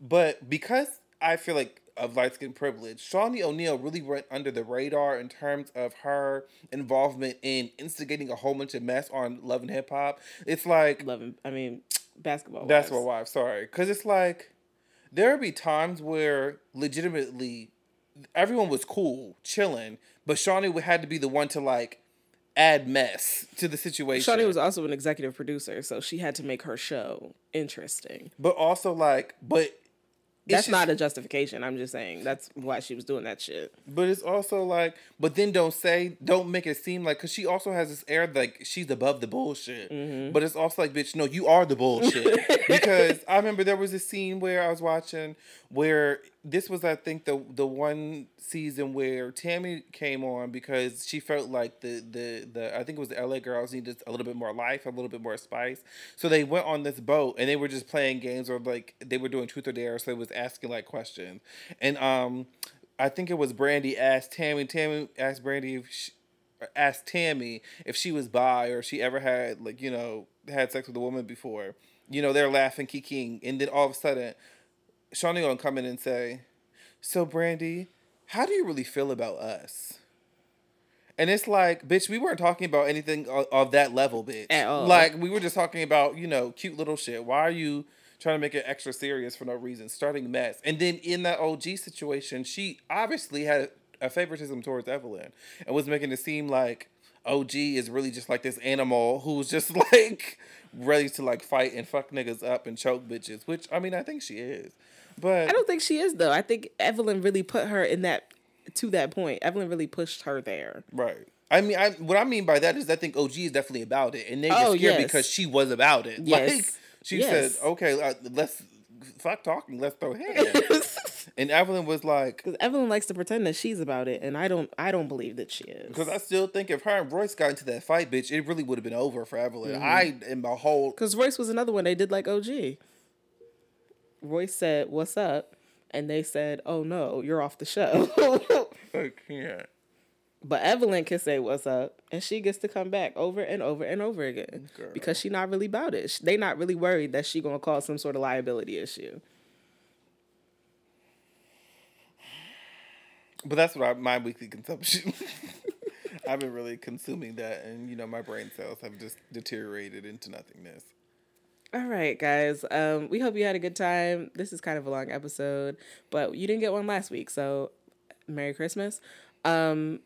but because I feel like of light skin privilege, Shaunie O'Neal really went under the radar in terms of her involvement in instigating a whole bunch of mess on Love and Hip Hop. It's like Loving, I mean, basketball. that's wives. what wife. Sorry, because it's like there would be times where legitimately everyone was cool, chilling, but Shaunie had to be the one to like add mess to the situation. Shaunie was also an executive producer, so she had to make her show interesting. but also like, but That's just- not a justification. I'm just saying that's why she was doing that shit. But it's also like, but then don't say, don't make it seem like, because she also has this air like she's above the bullshit. Mm-hmm. But it's also like, bitch, no, you are the bullshit. because I remember there was a scene where I was watching where this was, I think, the the one season where Tammy came on because she felt like the the the I think it was the LA girls needed a little bit more life, a little bit more spice. So they went on this boat and they were just playing games or like they were doing truth or dare. So it was asking like questions, and um. I think it was Brandy asked Tammy. Tammy asked Brandy if she, asked Tammy if she was bi or she ever had like you know had sex with a woman before. You know they're laughing, kikiing, and then all of a sudden, Shaunie gonna come in and say, "So Brandy, how do you really feel about us?" And it's like, bitch, we weren't talking about anything of, of that level, bitch. At all. Like we were just talking about you know cute little shit. Why are you? Trying to make it extra serious for no reason, starting mess. And then in that OG situation, she obviously had a favoritism towards Evelyn and was making it seem like OG is really just like this animal who's just like ready to like fight and fuck niggas up and choke bitches, which I mean, I think she is. But I don't think she is though. I think Evelyn really put her in that to that point. Evelyn really pushed her there. Right. I mean, I what I mean by that is I think OG is definitely about it, and they Oh, get scared yes. because she was about it. Yes. Like she Yes. said, "Okay, uh, let's fuck talking, let's throw hands." and Evelyn was like, Because Evelyn likes to pretend that she's about it, and I don't. I don't believe that she is. Because I still think if her and Royce got into that fight, bitch, it really would have been over for Evelyn. Mm-hmm. I in my whole Because Royce was another one they did like OG. Royce said, "What's up?" and they said, "Oh no, you're off the show." I can't. but Evelyn can say, "What's up?" and she gets to come back over and over and over again Girl. because she not really about it. They not really worried that she gonna cause some sort of liability issue. But that's what I, my weekly consumption. I've been really consuming that, and you know my brain cells have just deteriorated into nothingness. All right, guys. Um, we hope you had a good time. This is kind of a long episode, but you didn't get one last week, so Merry Christmas. Um,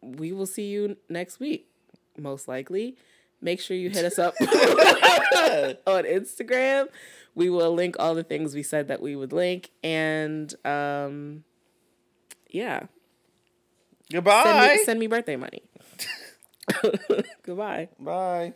we will see you next week, most likely. Make sure you hit us up on Instagram. We will link all the things we said that we would link, and um, yeah, Goodbye. send me, send me birthday money. Goodbye. Bye.